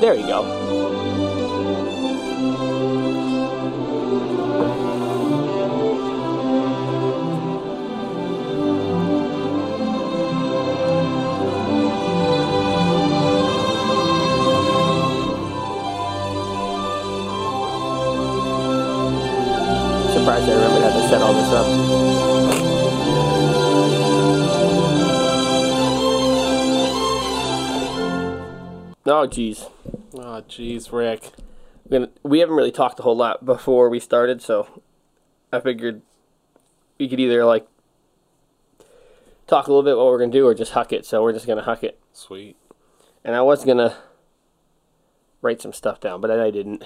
There you go. Surprised I remembered how to set all this up. Oh, jeez. Jeez, Rick. Gonna, we haven't really talked a whole lot before we started, so I figured we could either like talk a little bit what we're gonna do or just huck it. So we're just gonna huck it. Sweet. And I was gonna write some stuff down, but then I didn't.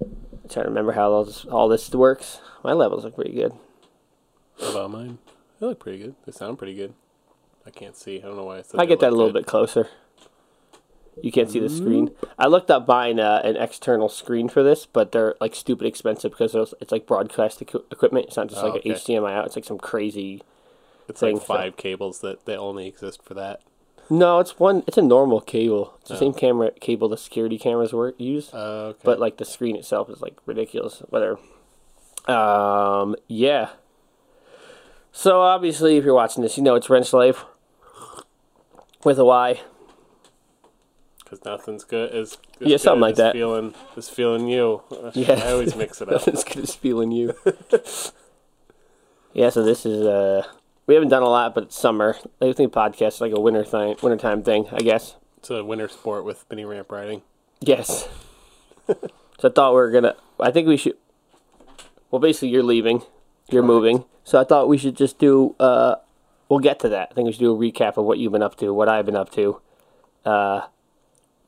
I'm trying to remember how all this, all this works. My levels look pretty good. What about mine? They look pretty good. They sound pretty good. I can't see. I don't know why I said I get that a little good. bit closer. You can't see the screen. I looked up buying uh, an external screen for this, but they're like stupid expensive because it's, it's like broadcast equi- equipment. It's not just Oh, like okay. an HDMI out. It's like some crazy. It's thing, like so- five cables that they only exist for that. No, it's one. It's a normal cable. It's the Oh. same camera cable the security cameras were use, Uh, okay. but like the screen itself is like ridiculous. Whatever. Um. Yeah. So obviously, if you're watching this, you know it's Wrench Life with a Y. because nothing's good as, as Yeah, something like that. Feeling as feeling you. Yeah. I always mix it up. Nothing's good as feeling you. yeah, so this is uh we haven't done a lot, but it's summer. I think podcast is like a winter thing, wintertime thing, I guess. It's a winter sport with mini ramp riding. Yes. so I thought we were gonna. I think we should. Well, basically, you're leaving. You're Correct. moving. So I thought we should just do. Uh, we'll get to that. I think we should do a recap of what you've been up to, what I've been up to, uh,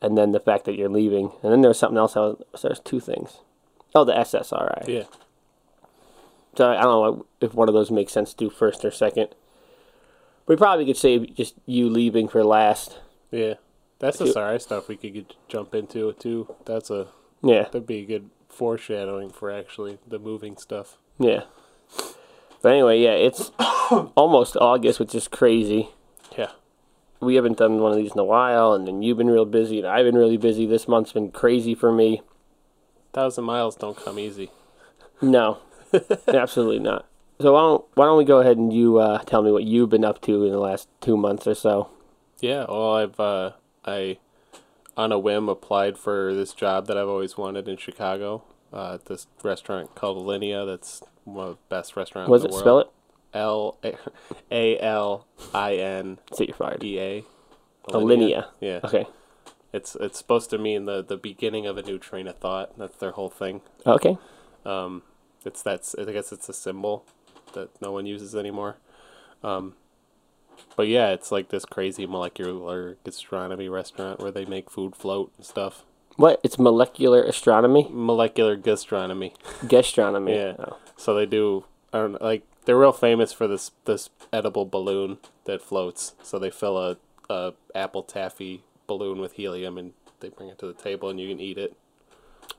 and then the fact that you're leaving. And then there was something else. I was, so there's two things. Oh, the SSRI. Yeah. So I don't know if one of those makes sense to do first or second. We probably could say just you leaving for last. Yeah. That's the sorry stuff we could get, jump into too. That's a Yeah, that'd be a good foreshadowing for actually the moving stuff. yeah. But anyway, yeah, it's almost August, which is crazy. We haven't done one of these in a while, and then you've been real busy, and I've been really busy. This month's been crazy for me. Thousand miles don't come easy. No, absolutely not. So why don't why don't we go ahead and you uh, tell me what you've been up to in the last two months or so? Yeah, well, I've uh, I on a whim applied for this job that I've always wanted in Chicago. Uh, at this restaurant called Alinea. That's one of the best restaurants Was in it the world. spell it? L A L I N Say you're fired. E A. Alinea. Yeah. Okay. It's it's supposed to mean the the beginning of a new train of thought. That's their whole thing. Okay. Um, it's that's I guess it's a symbol that no one uses anymore. Um, but yeah, it's like this crazy molecular gastronomy restaurant where they make food float and stuff. What? It's molecular astronomy, Molecular gastronomy. gastronomy. Yeah. Oh. So they do. I don't know, like they're real famous for this this edible balloon that floats. So they fill a, a apple taffy balloon with helium and they bring it to the table and you can eat it.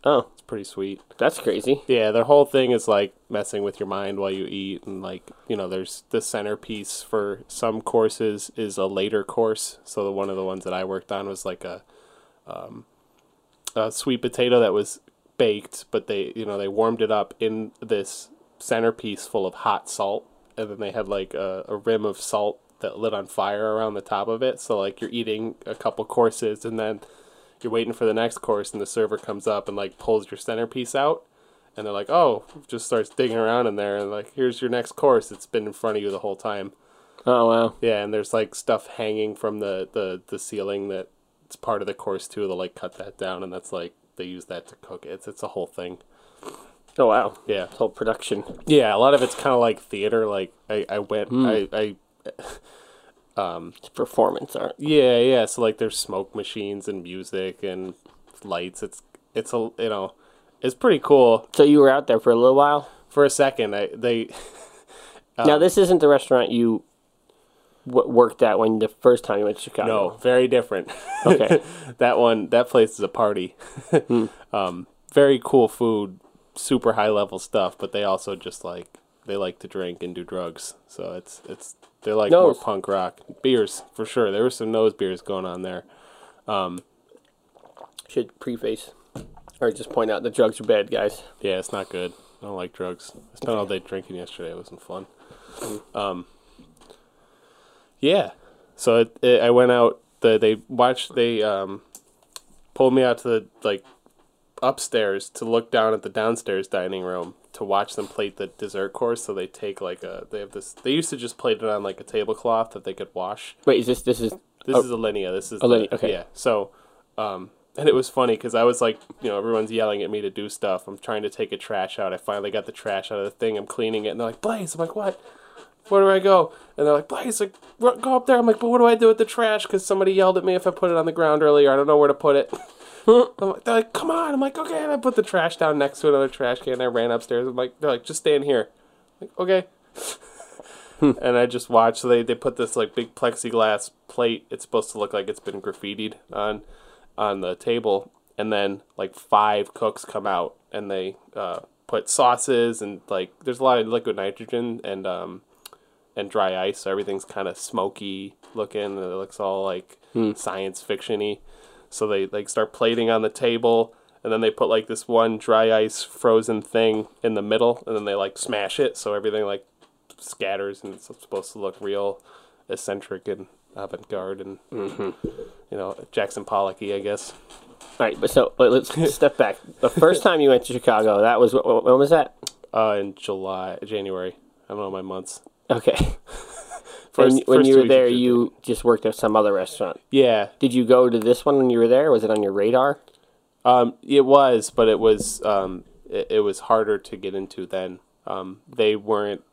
oh, It's pretty sweet. that's crazy. Yeah, their whole thing is like messing with your mind while you eat, and like you know, there's the centerpiece for some courses is a later course. So the one of the ones that I worked on was like a, um, a sweet potato that was baked, but they you know they warmed it up in this centerpiece full of hot salt, and then they had like a, a rim of salt that lit on fire around the top of it. So like you're eating a couple courses, and then you're waiting for the next course and the server comes up and like pulls your centerpiece out and they're like oh just starts digging around in there and like here's your next course it's been in front of you the whole time Oh wow. yeah and there's like stuff hanging from the the, the ceiling that it's part of the course too they'll like cut that down and that's like they use that to cook it it's, it's a whole thing Oh wow. yeah whole production. yeah a lot of it's kind of like theater like i i went i i It's performance art. Yeah, yeah. So like, there's smoke machines and music and lights. It's it's a you know, it's pretty cool. So you were out there for a little while. For a second, I they now Um, this isn't the restaurant you w- worked at when the first time you went to Chicago. no very different. Okay. that one that place is a party. um, very cool food, super high level stuff, but they also just like they like to drink and do drugs. So it's it's they're like Nose. more punk rock beers for sure. There were some nose beers going on there. Um, Should preface or just point out the drugs are bad, guys. Yeah, it's not good. I don't like drugs. I spent all day drinking yesterday. It wasn't fun. Um, yeah. So it, it, I went out. The they watched. They um, pulled me out to the like upstairs to look down at the downstairs dining room to watch them plate the dessert course. So they take like a. They have this. They used to just plate it on like a tablecloth that they could wash. Wait, is this this is This Oh. is Alinea. This is Alinea, the- okay. Yeah. So, um, and it was funny because I was like, you know, everyone's yelling at me to do stuff. I'm trying to take a trash out. I finally got the trash out of the thing. I'm cleaning it, and they're like, Blaze. I'm like, what? Where do I go? And they're like, Blaze, like, go up there. I'm like, but what do I do with the trash? Because somebody yelled at me if I put it on the ground earlier. I don't know where to put it. I'm like, they're like, come on. I'm like, okay. And I put the trash down next to another trash can. I ran upstairs. I'm like, they're like, just stand here. I'm like, okay and I just watched. So they, they put this like big plexiglass plate. It's supposed to look like it's been graffitied on on the table, and then like five cooks come out and they uh, put sauces and like there's a lot of liquid nitrogen and um and dry ice. So everything's kind of smoky looking. And it looks all like science fictiony. So they like start plating on the table. And then they put like this one dry ice frozen thing in the middle, and then they like smash it, so everything like scatters and it's supposed to look real eccentric and avant-garde and you know Jackson Pollocky, I guess. all right. But so but let's step back. The first time you went to Chicago, that was wh- wh- when was that? Uh, in July, January. I don't know my months. Okay. First, when you were there, you just worked at some other restaurant. yeah, Did you go to this one when you were there? Was it on your radar? um, it was, but it was um, it, it was harder to get into then. Um, they weren't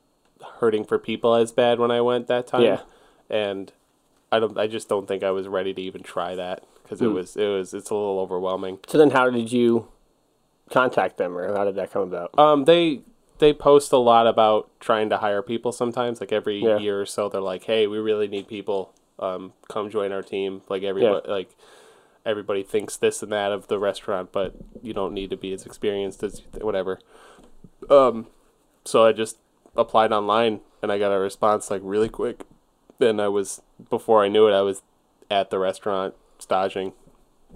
hurting for people as bad when I went that time. Yeah. and I don't. I just don't think I was ready to even try that because it was it was it's a little overwhelming. So then, how did you contact them, or how did that come about? Um, they they post a lot about trying to hire people sometimes. Like every Yeah. year or so, they're like, "Hey, we really need people. Um, come join our team." Like everybody, like everybody thinks this and that of the restaurant, but you don't need to be as experienced as whatever. Um, so I just applied online and I got a response like really quick. Then I was before I knew it, I was at the restaurant staging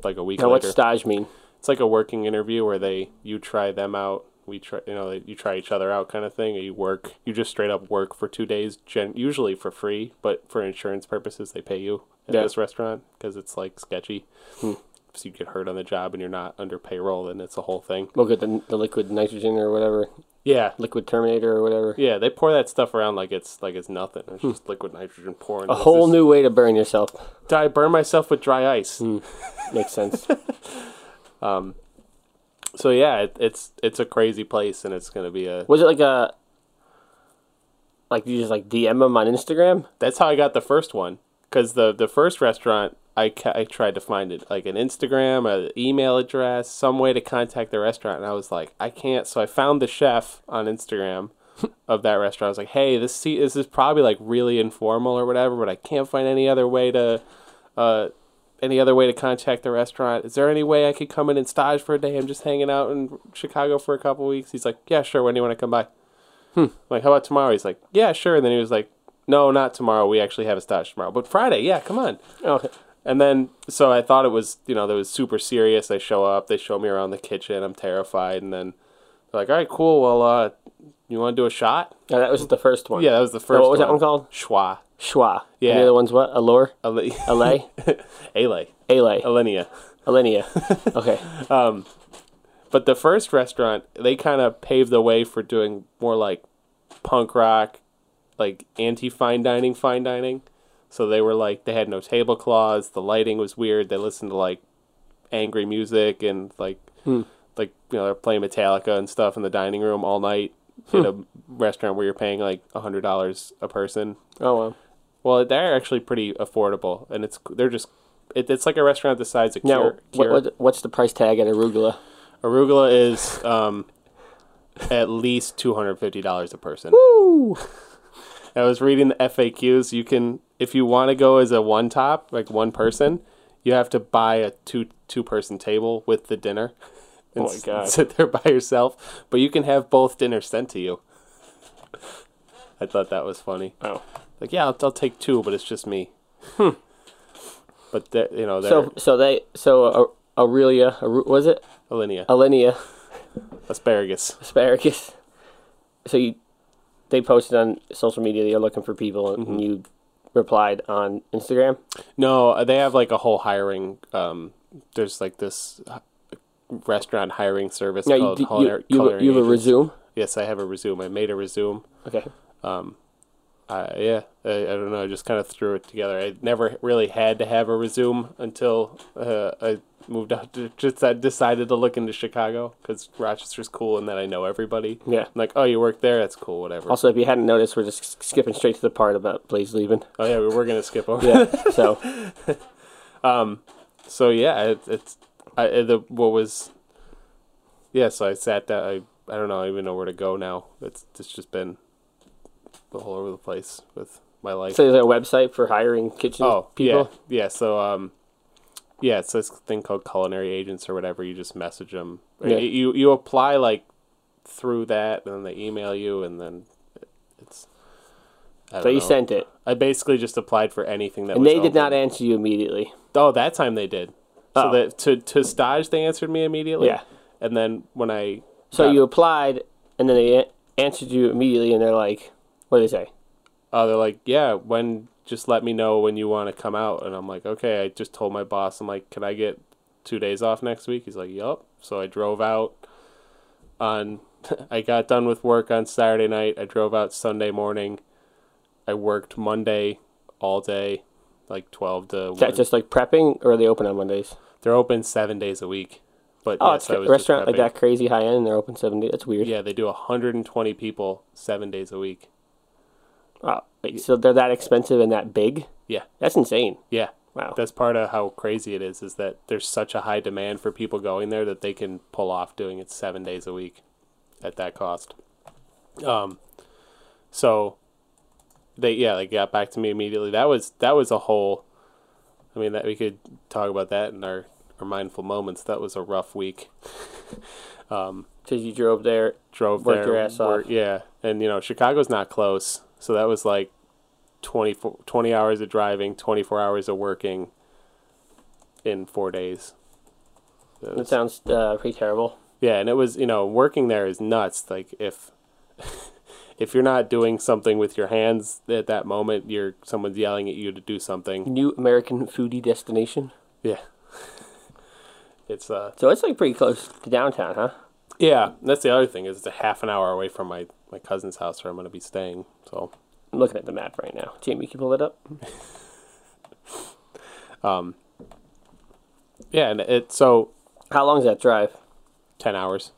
like a week Now, later stage mean? it's like a working interview where they you try them out we try you know you try each other out kind of thing you work you just straight up work for two days gen- usually for free but for insurance purposes they pay you at Yeah. this restaurant because it's like sketchy. Hmm. So you get hurt on the job and you're not under payroll then it's a whole thing. Look at the, the liquid nitrogen or whatever, yeah. Liquid terminator or whatever. yeah they pour that stuff around like it's like it's nothing. It's hmm. just liquid nitrogen pouring. A whole new way to burn yourself. new i burn myself with dry ice. Hmm. Makes sense. Um, so yeah it, it's it's a crazy place and it's gonna be a was it like a like you just like DM them on Instagram? that's how I got the first one. Because the the first restaurant, I, ca- I tried to find it like an Instagram, an email address, some way to contact the restaurant, and I was like, I can't. So I found the chef on Instagram of that restaurant. I was like, Hey, this see, this is probably like really informal or whatever, but I can't find any other way to, uh, any other way to contact the restaurant. Is there any way I could come in and stage for a day? I'm just hanging out in Chicago for a couple weeks. He's like, Yeah, sure. When do you want to come by? I'm like, how about tomorrow? He's like, yeah, sure. And then he was like, no, not tomorrow. We actually have a stage tomorrow, but Friday. Yeah, come on. Okay. And then, so I thought it was, you know, that was super serious. They show up, they show me around the kitchen. I'm terrified. And then they're like, all right, cool. Well, uh, you want to do a shot? Now, that was the first one. Yeah, that was the first what was one. that one called? Schwa. Schwa. Yeah. And the other one's what? Allure? Ale- Alay? Ale. Ale. Alenia. Alinea. Okay. Um, but the first restaurant, they kind of paved the way for doing more like punk rock, like anti fine dining, fine dining. So they were like, they had no tablecloths. The lighting was weird. They listened to like angry music and like, hmm. like you know, they're playing Metallica and stuff in the dining room all night in a restaurant where you're paying like a hundred dollars a person. Oh, well. Well, they're actually pretty affordable, and it's they're just it, it's like a restaurant the size of Now, Cure. what, what, what's the price tag at arugula? Arugula is um, at least two hundred fifty dollars a person. Woo! I was reading the FAQs. You can, if you want to go as a one top, like one person, you have to buy a two two person table with the dinner. and Oh my s- God. Sit there by yourself, but you can have both dinners sent to you. I thought that was funny. Oh. Like, yeah, I'll, I'll take two, but it's just me. Hmm. But that, you know, So, so they, so Aurelia, Aru- was it Alinea. Alenia Asparagus. asparagus? So you, they posted on social media they're looking for people, and you replied on Instagram. No, uh, they have like a whole hiring. Um, there's like this uh, restaurant hiring service No, you, called you, Culinary, you, Culinary you have a Agents. resume. Yes, I have a resume. I made a resume. Okay. Um, Uh, yeah, I, I don't know. I just kind of threw it together. I never really had to have a resume until uh, I moved out. To, just I decided to look into Chicago because Rochester's cool and then I know everybody. Yeah. I'm like, oh, you work there? That's cool. Whatever. Also, if you hadn't noticed, we're just skipping straight to the part about Blaze leaving. oh yeah, we were gonna skip over. Yeah. so um, So yeah, it, it's I uh, the what was. Yeah, so I sat down. I I don't know. I even know where to go now. It's it's just been all over the place with my life. so there's a website for hiring kitchen Oh, people. yeah, yeah. So, um, yeah, it's this thing called culinary agents or whatever. You just message them. Yeah. You you apply like through that, and then they email you, and then it's. I So you know. sent it, I basically just applied for anything that. and they did not answer you immediately. Oh, that time they did. So Oh. that to to stage they answered me immediately. Yeah. And then when I So got- you applied, and then they answered you immediately, and they're like, "What do they say?" Oh, they're like, yeah, when just let me know when you want to come out. And I'm like, okay. I just told my boss, I'm like, can I get two days off next week? He's like, yup. So I drove out on, I got done with work on Saturday night. I drove out Sunday morning. I worked Monday all day, like 12 to Is that 1. just like prepping, or are they open on Mondays? They're open seven days a week. But Oh, yes, it's a restaurant like that crazy high end, and they're open seven days. That's weird. Yeah, they do 120 people seven days a week. Wow. Wait, so they're that expensive and that big? Yeah. That's insane. Yeah. Wow. That's part of how crazy it is, is that there's such a high demand for people going there that they can pull off doing it seven days a week at that cost. Um, so they, yeah, they got back to me immediately. That was, that was a whole, I mean, that we could talk about that in our, our mindful moments. That was a rough week. um, Because you drove there. Drove Worked there. your ass worked- off. Yeah. And, you know, Chicago's not close. So that was like 24, 20 hours of driving, 24 hours of working in four days. It That sounds uh, pretty terrible. yeah, and it was you know working there is nuts. Like if if you're not doing something with your hands at that moment, you're someone's yelling at you to do something. New American foodie destination. Yeah, it's uh So it's like pretty close to downtown, huh? yeah. That's the other thing is it's a half an hour away from my my cousin's house where I'm gonna be staying. So I'm looking at the map right now. Jamie, can you pull it up? Um. Yeah, and it so How long is that drive? ten hours.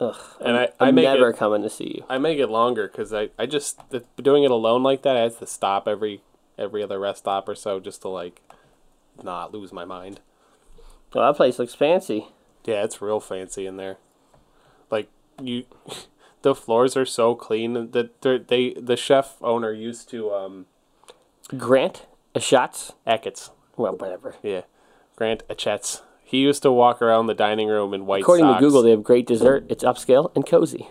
Ugh. And I I I'm make never it coming to see you. I make it longer because I I just the, doing it alone like that. I have to stop every every other rest stop or so just to like not lose my mind. Well, that place looks fancy. Yeah, it's real fancy in there. Like you, the floors are so clean that they're- they the chef owner used to um Grant, a shots. Achatz. Well, whatever. Yeah, Grant Achatz. He used to walk around the dining room in white According socks. to Google, they have great dessert. It's upscale and cozy.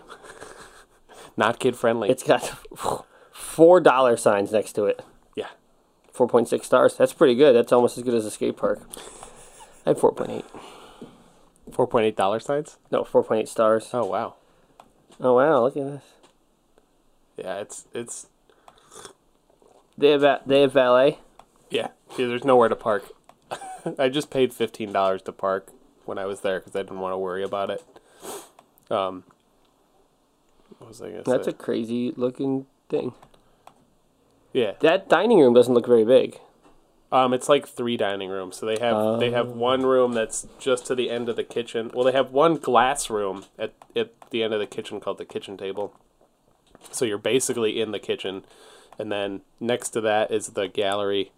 not kid friendly. It's got four dollar signs next to it. yeah, Four point six stars. That's pretty good. That's almost as good as a skate park. I have four point eight. four point eight dollar signs. No, four point eight stars. Oh wow. Oh wow, look at this. Yeah, it's it's They have they have valet. yeah. See, there's nowhere to park. I just paid fifteen dollars to park when I was there because I didn't want to worry about it. Um, what was I gonna That's say? a crazy looking thing. yeah. That dining room doesn't look very big. Um, it's like three dining rooms. So they have they have one room that's just to the end of the kitchen. Well, they have one glass room at at the end of the kitchen called the kitchen table. So you're basically in the kitchen, and then next to that is the gallery,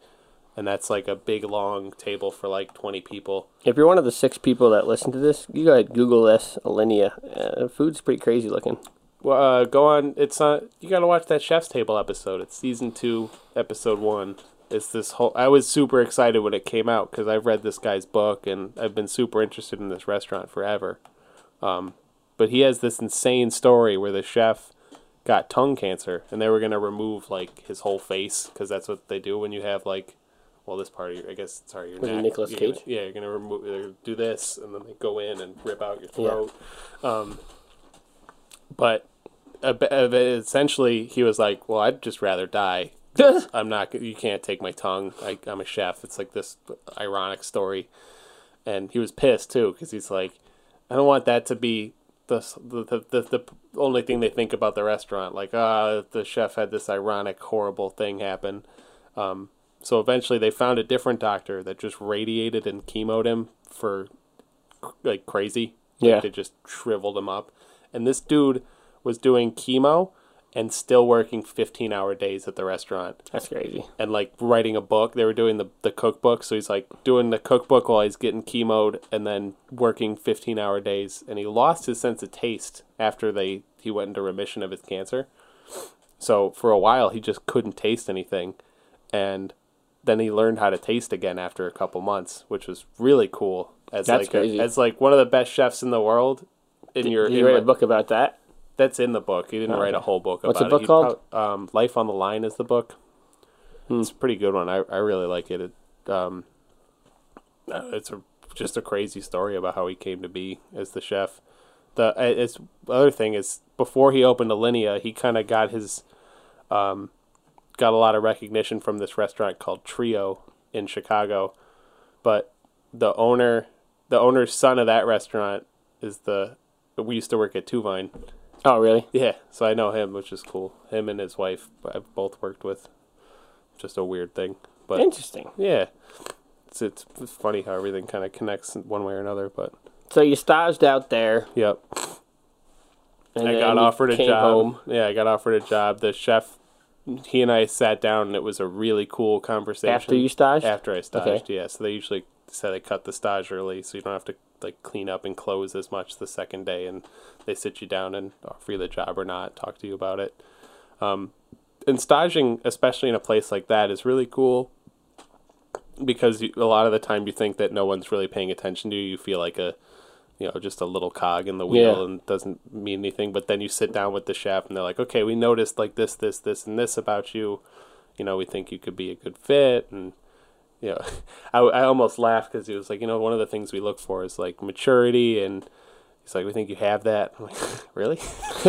and that's like a big long table for like twenty people. If you're one of the six people that listen to this, you gotta Google this, Alinea. Uh, food's pretty crazy looking. Well, uh, go on. It's uh, you got to watch that Chef's Table episode. It's season two, episode one. It's this whole. I was super excited when it came out because I've read this guy's book and I've been super interested in this restaurant forever. Um, but he has this insane story where the chef got tongue cancer and they were gonna remove like his whole face because that's what they do when you have like well, this part of your, I guess, sorry, your Was neck. Nicolas You're gonna- Cage? yeah, you're gonna remove, do this, and then they go in and rip out your Yeah. throat. Um, but essentially, he was like, "Well, I'd just rather die. I'm not. You can't take my tongue. I, I'm a chef. It's like this ironic story." And he was pissed too because he's like, "I don't want that to be." The, the, the, the, the only thing they think about the restaurant like ah the chef had this ironic horrible thing happen um, so eventually they found a different doctor that just radiated and chemoed him for like crazy. Like, Yeah. They just shriveled him up. And this dude was doing chemo and still working 15 hour days at the restaurant That's crazy. and like writing a book. They were doing the, the cookbook. So he's like doing the cookbook while he's getting chemoed and then working 15 hour days. And he lost his sense of taste after they he went into remission of his cancer. So for a while, he just couldn't taste anything. And then he learned how to taste again after a couple months, which was really cool. As That's like crazy. A, as like one of the best chefs in the world. In your, Did you in write a book about that? that's in the book. He didn't Oh, write a whole book What's about the book it. Called? um, Life on the Line is the book. Hmm. It's a pretty good one. I, I really like it. it um, uh, it's a, just a crazy story about how he came to be as the chef. The uh, it's other thing is before he opened Alinea, he kind of got his um, got a lot of recognition from this restaurant called Trio in Chicago, but the owner the owner's son of that restaurant is the we used to work at Two Vine. Oh, really? Yeah, so I know him, which is cool. Him and his wife, I've both worked with. Just a weird thing, but Interesting. yeah, it's it's, funny how everything kind of connects one way or another. But So you staged out there. yep, And I got offered a job. Home. Yeah, I got offered a job. The chef, he and I sat down, and it was a really cool conversation. After you staged? After I staged, Okay. yeah. So they usually say they cut the stage early, so you don't have to like clean up and close as much the second day, and they sit you down and offer you the job or not, talk to you about it. Um, and staging, especially in a place like that, is really cool because you, a lot of the time you think that no one's really paying attention to you. You feel like a you know, just a little cog in the wheel Yeah. and doesn't mean anything. But then you sit down with the chef and they're like, okay, we noticed like this, this, this, and this about you. You know, we think you could be a good fit. And, you know, I, I almost laughed because he was like, you know, one of the things we look for is like maturity. And he's like, we think you have that. I'm like, really?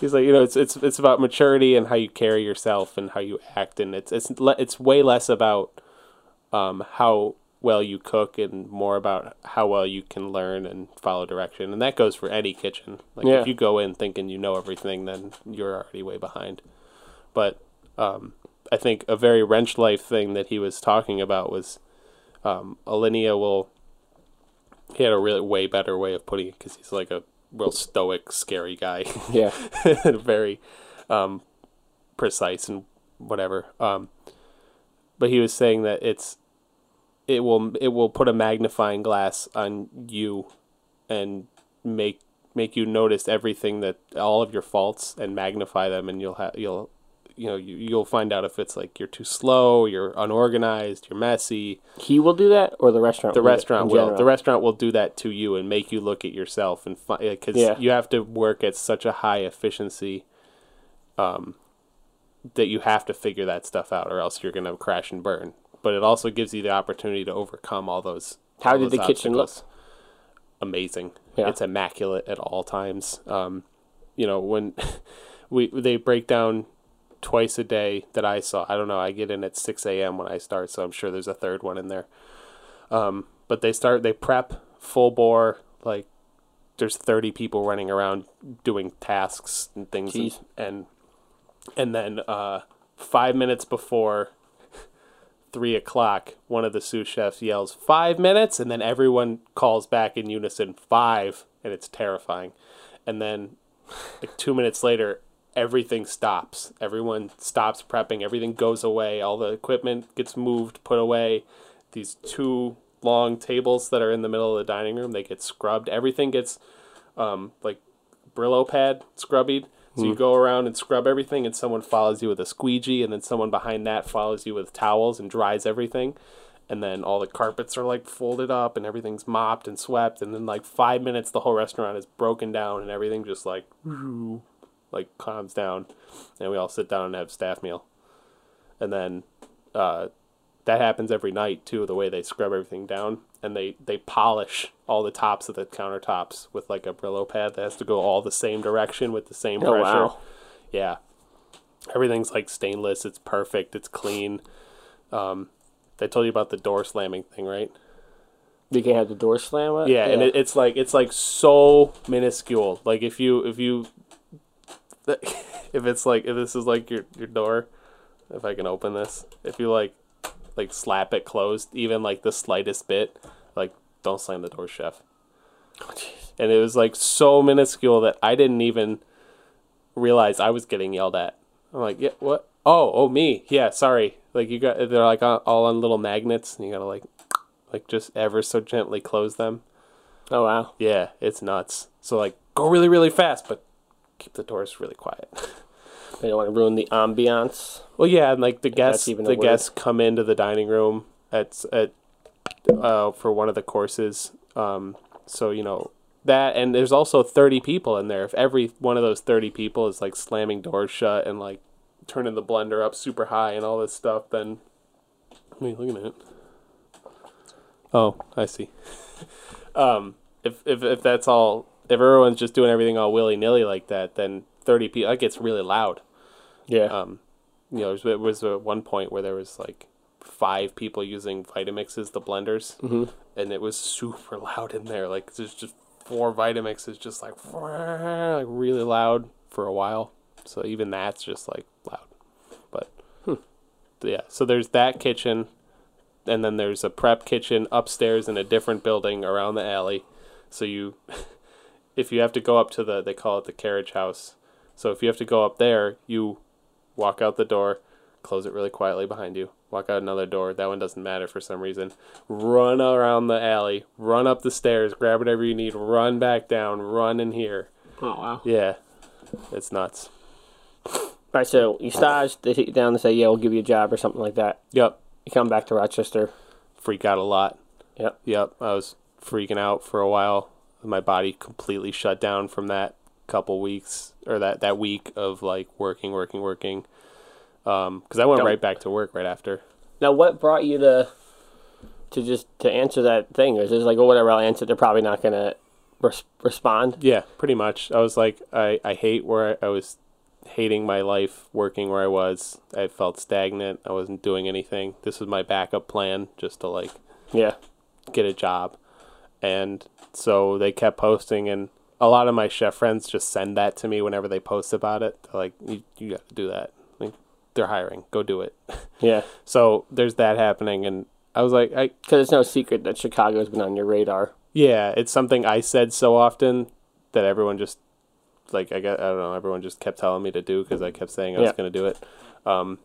he's like, you know, it's, it's, it's about maturity and how you carry yourself and how you act. And it's, it's, it's way less about, um, how well you cook and more about how well you can learn and follow direction. And that goes for any kitchen. Like Yeah. if you go in thinking you know everything, then you're already way behind. But um, I think a very wrench life thing that he was talking about was um, Alinea will. He had a really way better way of putting it because he's like a real stoic, scary guy. Yeah. very um, precise and whatever. Um, but he was saying that it's it will it will put a magnifying glass on you and make make you notice everything that all of your faults and magnify them and you'll have you'll you know you, you'll find out if it's like you're too slow you're unorganized you're messy He will do that, or the restaurant? the will do restaurant will general? the restaurant will do that to you and make you look at yourself and because Yeah. you have to work at such a high efficiency um that you have to figure that stuff out or else you're going to crash and burn but it also gives you the opportunity to overcome all those How all did the those kitchen look? amazing Yeah. it's immaculate at all times um you know when we they break down twice a day that I saw. I don't know. I get in at six a.m. when I start, so I'm sure there's a third one in there. Um, but they start. They prep full bore. Like there's thirty people running around doing tasks and things, and, and and then uh, five minutes before three o'clock, one of the sous chefs yells five minutes, and then everyone calls back in unison five, and it's terrifying. And then like two minutes later, everything stops. Everyone stops prepping. Everything goes away. All the equipment gets moved, put away. These two long tables that are in the middle of the dining room, they get scrubbed. Everything gets um, like Brillo pad scrubbied. So you go around and scrub everything, and someone follows you with a squeegee, and then someone behind that follows you with towels and dries everything. And then all the carpets are like folded up, and everything's mopped and swept. And then like five minutes, the whole restaurant is broken down, and everything just like like calms down, and we all sit down and have staff meal. And then uh, that happens every night too. The way they scrub everything down and they they polish all the tops of the countertops with like a Brillo pad that has to go all the same direction with the same Oh, pressure. wow. Yeah, everything's like stainless. It's perfect. It's clean. Um, they told you about the door slamming thing, right? You can have the door slam it. Yeah, and it, it's like it's like so minuscule. Like if you if you if it's like if this is like your your door, if I can open this, if you like like slap it closed, even like the slightest bit, like don't slam the door, chef. Oh. And it was like so minuscule that I didn't even realize I was getting yelled at. I'm like, yeah, what? Oh, oh, me. Yeah, sorry. Like you got, they're like all on little magnets, and you gotta like, like just ever so gently close them. Oh wow. Yeah, it's nuts. So like go really really fast, but keep the doors really quiet. They don't want to ruin the ambiance. well, yeah, and like the guests even the guests come into the dining room at at uh for one of the courses. Um so you know that and there's also 30 people in there. If every one of those 30 people is like slamming doors shut and like turning the blender up super high and all this stuff, then are you looking at? Oh, I see. um, if if if that's all, if everyone's just doing everything all willy nilly like that, then thirty people that gets really loud. Yeah. Um, you know, there was, was at one point where there was like five people using Vitamixes, the blenders, Mhm. and it was super loud in there. Like there's just four Vitamixes, just like like really loud for a while. So even that's just like loud. But yeah, so there's that kitchen, and then there's a prep kitchen upstairs in a different building around the alley. So you, if you have to go up to the, they call it the carriage house. So if you have to go up there, you walk out the door, close it really quietly behind you, walk out another door. That one doesn't matter for some reason. Run around the alley, run up the stairs, grab whatever you need, run back down, run in here. oh wow. Yeah, it's nuts. All right, so you stage, they take you down and say, "Yeah, we'll give you a job" or something like that. Yep, You come back to Rochester. freak out a lot. Yep. Yep, I was freaking out for a while. My body completely shut down from that couple weeks or that that week of like working, working, working. Um, because I went Don't- right back to work right after. Now, what brought you to to just to answer that thing? Is it like, oh, whatever, I'll answer. They're probably not gonna res- respond. Yeah, pretty much. I was like, I I hate where I, I was hating my life working where I was. I felt stagnant. I wasn't doing anything. This was my backup plan, just to like Yeah. get a job. And so they kept posting, and a lot of my chef friends just send that to me whenever they post about it. They're like, you, you got to do that. Like, they're hiring. Go do it. Yeah. So there's that happening. And I was like, I, Because it's no secret that Chicago's been on your radar. yeah, it's something I said so often that everyone just, like, I got, I don't know, everyone just kept telling me to do because I kept saying I was Yeah. going to do it. Um,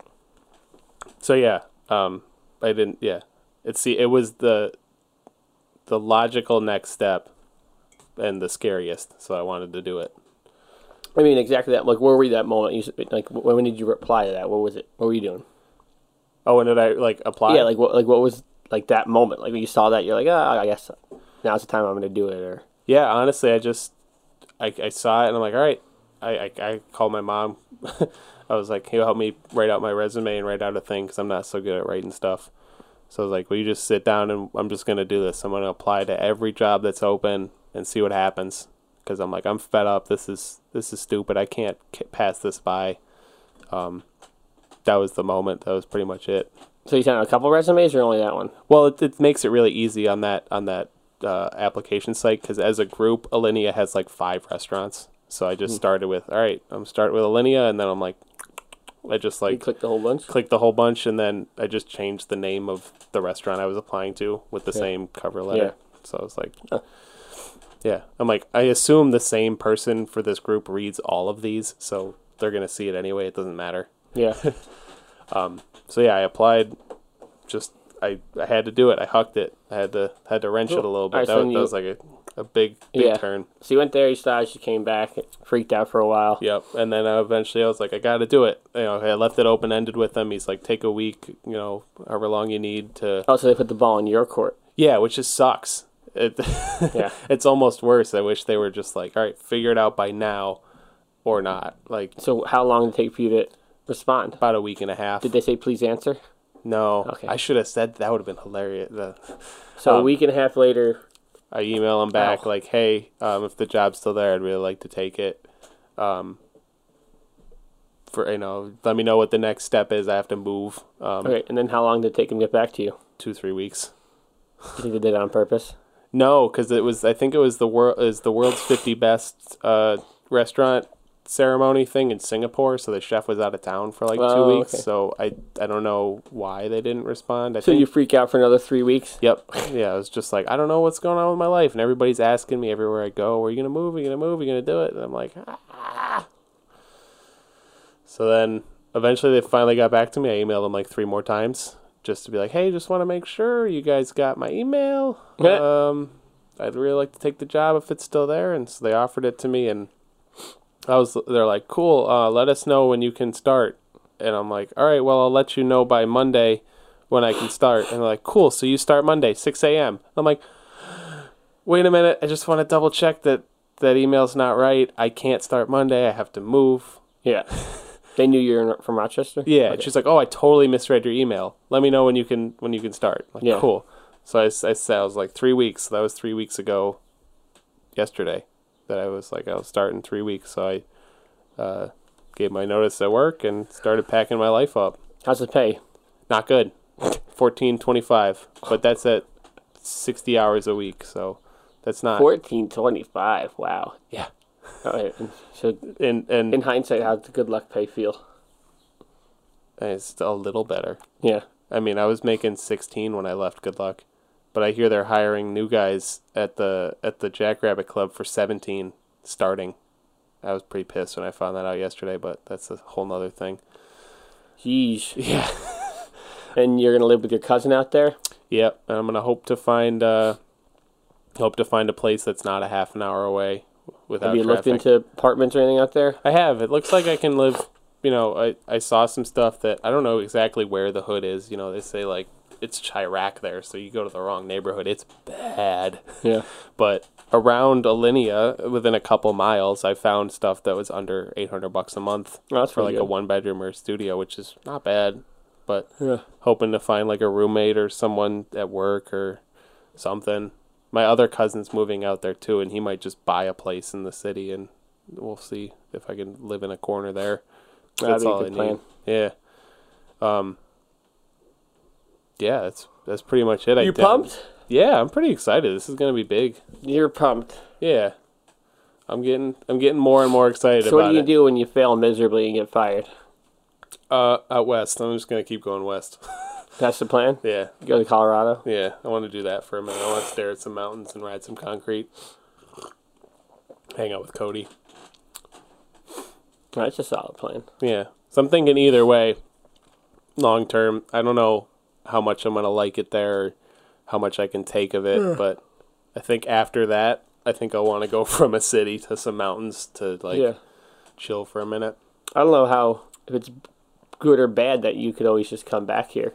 so yeah, um, I didn't, yeah. It's see, it was the, the logical next step and the scariest. So I wanted to do it. I mean, exactly that. Like, where were you that moment? You like, when when did you reply to that? What was it? What were you doing? Oh, and did I like apply? Yeah, like what? Like what was like that moment? Like when you saw that, you're like, ah, I guess now's the time I'm gonna do it. Or Yeah, honestly, I just I, I saw it and I'm like, all right. I I, I called my mom. I was like, he'll help me write out my resume and write out a thing because I'm not so good at writing stuff. So I was like, will you just sit down and I'm just gonna do this. I'm gonna apply to every job that's open and see what happens. Because I'm like, I'm fed up. This is this is stupid. I can't pass this by. Um, that was the moment. That was pretty much it. so you sent out a couple resumes or only that one? Well, it, it makes it really easy on that on that uh, application site because as a group, Alinea has like five restaurants. So I Hmm. just started with, all right, I'm starting with Alinea, and then I'm like, I just You like clicked the whole bunch. clicked the whole bunch, and then I just changed the name of the restaurant I was applying to with the Yeah. same cover letter. Yeah. So I was like, Huh. Yeah, I'm like, I assume the same person for this group reads all of these, so they're gonna see it anyway. It doesn't matter. Yeah. So yeah, I applied. Just I, I had to do it. I hucked it. I had to had to wrench it a little bit. Alright, that, so was, then that was like a, a big big Yeah. turn. so you went there, you staged, you came back, freaked out for a while. Yep. And then uh, eventually I was like, I got to do it. You know, I left it open ended with him. He's like, take a week. You know, however long you need to. Oh, so they put the ball in your court. Yeah, which just sucks. It, Yeah. it's almost worse. I wish they were just like, all right, figure it out by now, or not. Like So how long did it take for you to respond? about a week and a half. Did they say please answer? No, Okay. I should have said that would have been hilarious. The, So a Um, week and a half later, I email them back Ow. like, "Hey, um, if the job's still there, I'd really like to take it. Um, for you know, let me know what the next step is. I have to move. Um, and then how long did it take him to get back to you? two three weeks. You think they did it on purpose? No, because it was. I think it was the world is the world's fifty best uh, restaurant ceremony thing in Singapore. So the chef was out of town for like two Oh, weeks. okay. So I I don't know why they didn't respond. I So think you freak out for another three weeks? Yep. Yeah, I was just like, I don't know what's going on with my life, and everybody's asking me everywhere I go, "Are you gonna move? Are you gonna move? Are you gonna do it?" And I'm like, ah. So then, eventually, they finally got back to me. I emailed them like three more times just to be like, "Hey, just want to make sure you guys got my email. Yeah. Um, I'd really like to take the job if it's still there." And so they offered it to me, and I was. They're like, "Cool. Uh, let us know when you can start." And I'm like, "All right. Well, I'll let you know by Monday." when I can start. And they're like, cool, so you start Monday, 6 a.m. I'm like, wait a minute, I just want to double check that that email's not right. I can't start Monday. I have to move. Yeah. they knew you were from Rochester? Yeah, and Okay. she's like, oh, I totally misread your email. Let me know when you can when you can start. Like, Yeah. cool. So I said I was like three weeks. So that was three weeks ago. Yesterday, that I was like I'll start in three weeks. So I uh, gave my notice at work and started packing my life up. How's it pay? Not good. Fourteen twenty five, but that's at sixty hours a week. So that's not. Fourteen twenty-five. Wow. Yeah. All right. So, And and in hindsight, how'd the good luck pay feel? it's a little better. Yeah. I mean, I was making 16 when I left Good Luck, but I hear they're hiring new guys at the at the Jackrabbit Club for 17 starting. I was pretty pissed when I found that out yesterday, but that's a whole nother thing. Jeez. Yeah. And you're gonna live with your cousin out there? Yep. And I'm gonna hope to find uh hope to find a place that's not a half an hour away without Have you looked into apartments or anything out there? I have. It looks like I can live. You know, I I saw some stuff that I don't know exactly where the hood is. You know, they say like it's Chiraq there, so you go to the wrong neighborhood. It's bad. Yeah. but around Alinea, within a couple miles, I found stuff that was under eight hundred bucks a month Oh, that's for like a one bedroom or studio, which is not bad. But Yeah. hoping to find like a roommate or someone at work or something. My other cousin's moving out there too, and he might just buy a place in the city, and we'll see if I can live in a corner there. That's all I plan. need. Yeah. Um. Yeah, that's that's pretty much it. I You pumped? Yeah, I'm pretty excited. This is gonna be big. You're pumped. Yeah. I'm getting I'm getting more and more excited So what do you it. do when you fail miserably and get fired? Uh, out west. I'm just gonna keep going west. That's the plan. yeah, Go to Colorado. yeah. I want to do that for a minute. I want to stare at some mountains and ride some concrete. Hang out with Cody. That's a solid plan. Yeah. So I'm thinking either way, long term. I don't know how much I'm gonna like it there, or how much I can take of it, but I think after that, I think I'll want to go from a city to some mountains to like yeah. chill for a minute. I don't know how if it's good or bad that you could always just come back here.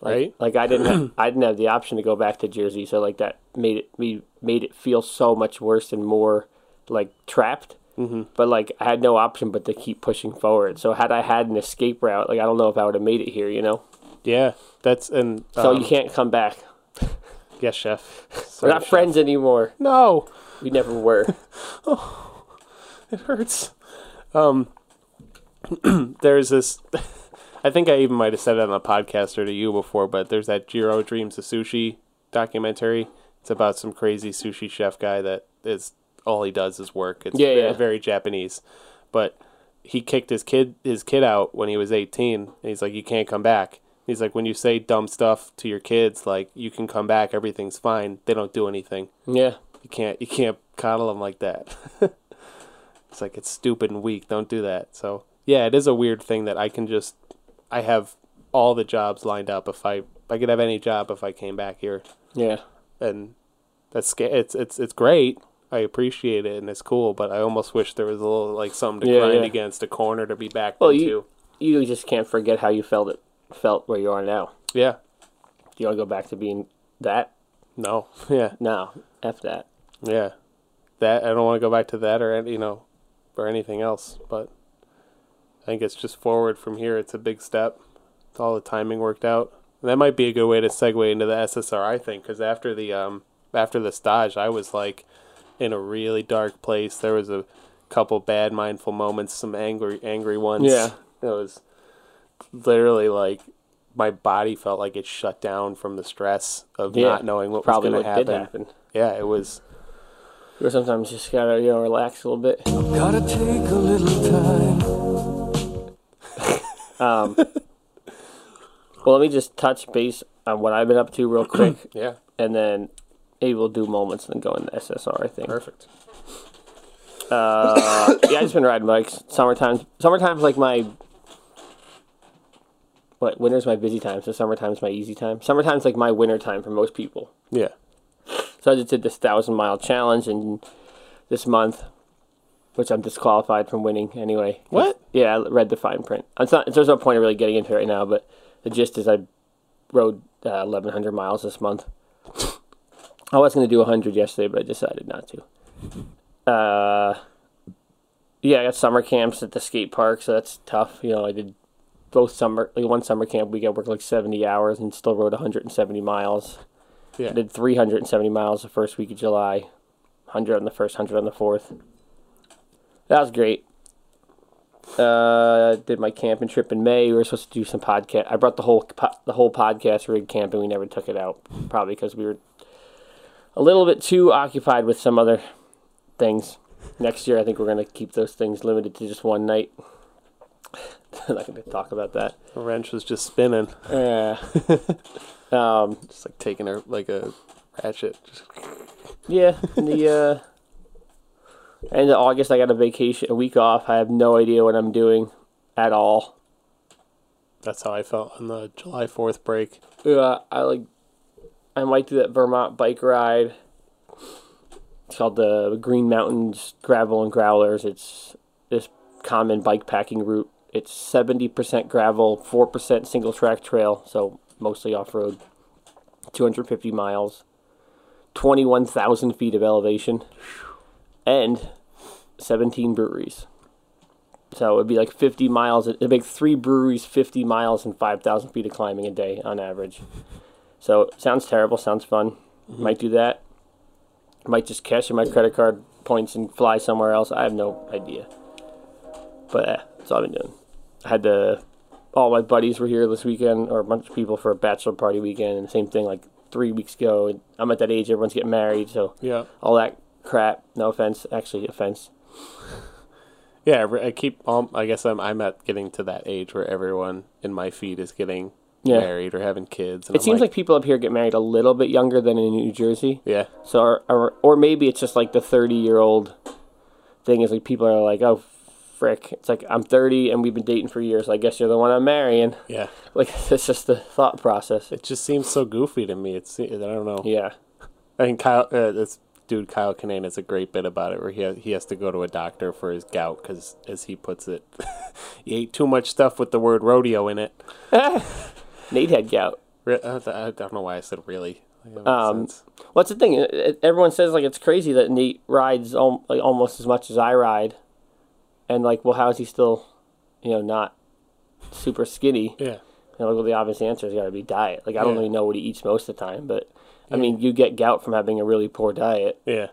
Like, Right? Like I didn't have, I didn't have the option to go back to Jersey, so like that made it me made it feel so much worse and more like trapped. Mm-hmm. But like I had no option but to keep pushing forward. So had I had an escape route, like I don't know if I would have made it here. You know. Yeah, that's and So um, you can't come back. Yes, chef. We're not chef. friends anymore. No, We never were. oh, it hurts. Um, there's this. I think I even might have said it on a podcast or to you before, but there's that Jiro Dreams of Sushi documentary. It's about some crazy sushi chef guy that is all he does is work. It's Yeah, ve- yeah. very Japanese, but he kicked his kid his kid out when he was 18. And he's like, you can't come back. He's like, when you say dumb stuff to your kids, like you can come back, everything's fine. They don't do anything. yeah. You can't you can't coddle them like that. it's like it's stupid and weak. Don't do that. So yeah, it is a weird thing that I can just I have all the jobs lined up. If I I could have any job if I came back here, Yeah. and that's it's it's it's great. I appreciate it and it's cool, but I almost wish there was a little like something to Yeah, grind yeah. against a corner to be back Well, into. you- You just can't forget how you felt it felt where you are now. Yeah. Do you want to go back to being that? No. Yeah. No. F that. Yeah, that I don't want to go back to that or you know, or anything else. But I think it's just forward from here. It's a big step. It's all the timing worked out. That might be a good way to segue into the SSRI thing because after the um after the stage, I was like in a really dark place. There was a couple bad mindful moments, some angry angry ones. Yeah. it was literally like my body felt like it shut down from the stress of Yeah, not knowing what Probably was going to happen. happen. Yeah, it was. Or sometimes you just gotta you know relax a little bit. Um, well, let me just touch base on what I've been up to real quick, Yeah, and then maybe we'll do moments and then go into SSR. I think. perfect. Uh, yeah, I just been riding bikes. Summertime. Summertime's like my. What winter's my busy time, so summertime's my easy time. Summertime's like my winter time for most people. Yeah, So I just did this thousand mile challenge and this month, which I'm disqualified from winning anyway. What? Yeah, I read the fine print. It's not. There's no point of really getting into it right now, but the gist is I rode uh, 1,100 miles this month. I was going to do 100 yesterday, but I decided not to. Uh, yeah, I got summer camps at the skate park, so that's tough. You know, I did both summer, like one summer camp week. I worked like 70 hours and still rode 170 miles. yeah. I did 370 miles the first week of July, 100 on the first, 100 on the fourth. That was great. Uh, did my camping trip in May. We were supposed to do some podcast. I brought the whole po- the whole podcast rig camping. We never took it out, probably because we were a little bit too occupied with some other things. Next year, I think we're going to keep those things limited to just one night. I'm not going to talk about that. The wrench was just spinning, Yeah. um, just like taking her like a ratchet. Just, Yeah, the uh, end of August, I got a vacation, a week off. I have no idea what I'm doing at all. that's how I felt on the July Fourth break. Uh, I like, I might do that Vermont bike ride. It's called the Green Mountains Gravel and Growlers. It's this common bike packing route. It's seventy percent gravel, four percent single track trail, so mostly off road. Two hundred fifty miles, twenty one thousand feet of elevation, and seventeen breweries. So it'd be like fifty miles. It'd make three breweries, fifty miles, and five thousand feet of climbing a day on average. So sounds terrible. Sounds fun. Might do that. Might just cash in my credit card points and fly somewhere else. I have no idea. But uh, that's all I've been doing. I had the all my buddies were here this weekend, or a bunch of people for a bachelor party weekend, and the same thing like three weeks ago. I'm at that age; everyone's getting married, so Yeah, all that crap. No offense, actually offense. yeah. I keep. Um, I guess I'm. I'm at getting to that age where everyone in my feed is getting Yeah. married or having kids. And It I'm seems like people up here get married a little bit younger than in New Jersey. yeah, So, or, or, or maybe it's just like the 30 year old thing is like people are like, oh, frick. It's like, I'm 30 and we've been dating for years. I guess you're the one I'm marrying. yeah. Like, it's just the thought process. It just seems so goofy to me. It's. I don't know. Yeah. I think Kyle, uh, this dude Kyle Kinane has a great bit about it, where he ha- he has to go to a doctor for his gout because, as he puts it, he ate too much stuff with the word rodeo in it. Nate had gout. Re- uh, I don't know why I said really. Um. What's the thing? Everyone says like it's crazy that Nate rides al- like almost as much as I ride, and like, well, how is he still, you know, not super skinny? Yeah, And like, well, the obvious answer has got to be diet. Like, I don't Yeah. really know what he eats most of the time, but I mean, you get gout from having a really poor diet. yeah.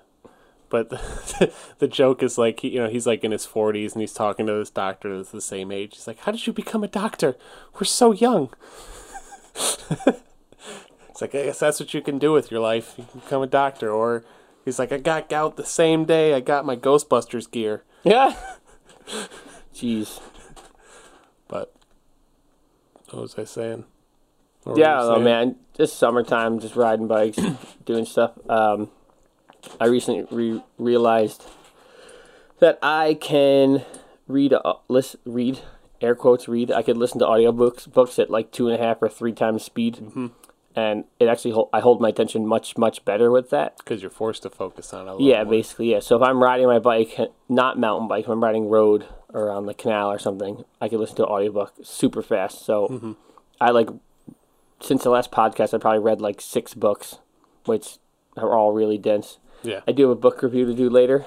But the, the joke is like he, you know, he's like in his forties and he's talking to this doctor that's the same age. He's like, "How did you become a doctor? We're so young." it's like I guess that's what you can do with your life. You can become a doctor, or he's like, "I got gout the same day I got my Ghostbusters gear." Yeah. Jeez. But what was I saying? Yeah, oh man, just summertime, just riding bikes, doing stuff. Um, I recently re- realized that I can read, uh, list, read, air quotes, read. I could listen to audiobooks books at like two and a half or three times speed, Mm-hmm. and it actually hold, I hold my attention much much better with that. because you're forced to focus on it. Yeah, more. basically, yeah. So if I'm riding my bike, not mountain bike, if I'm riding road or on the canal or something, I can listen to audiobook super fast. So Mm-hmm. I like, since the last podcast, I probably read like six books, which are all really dense. Yeah, I do have a book review to do later.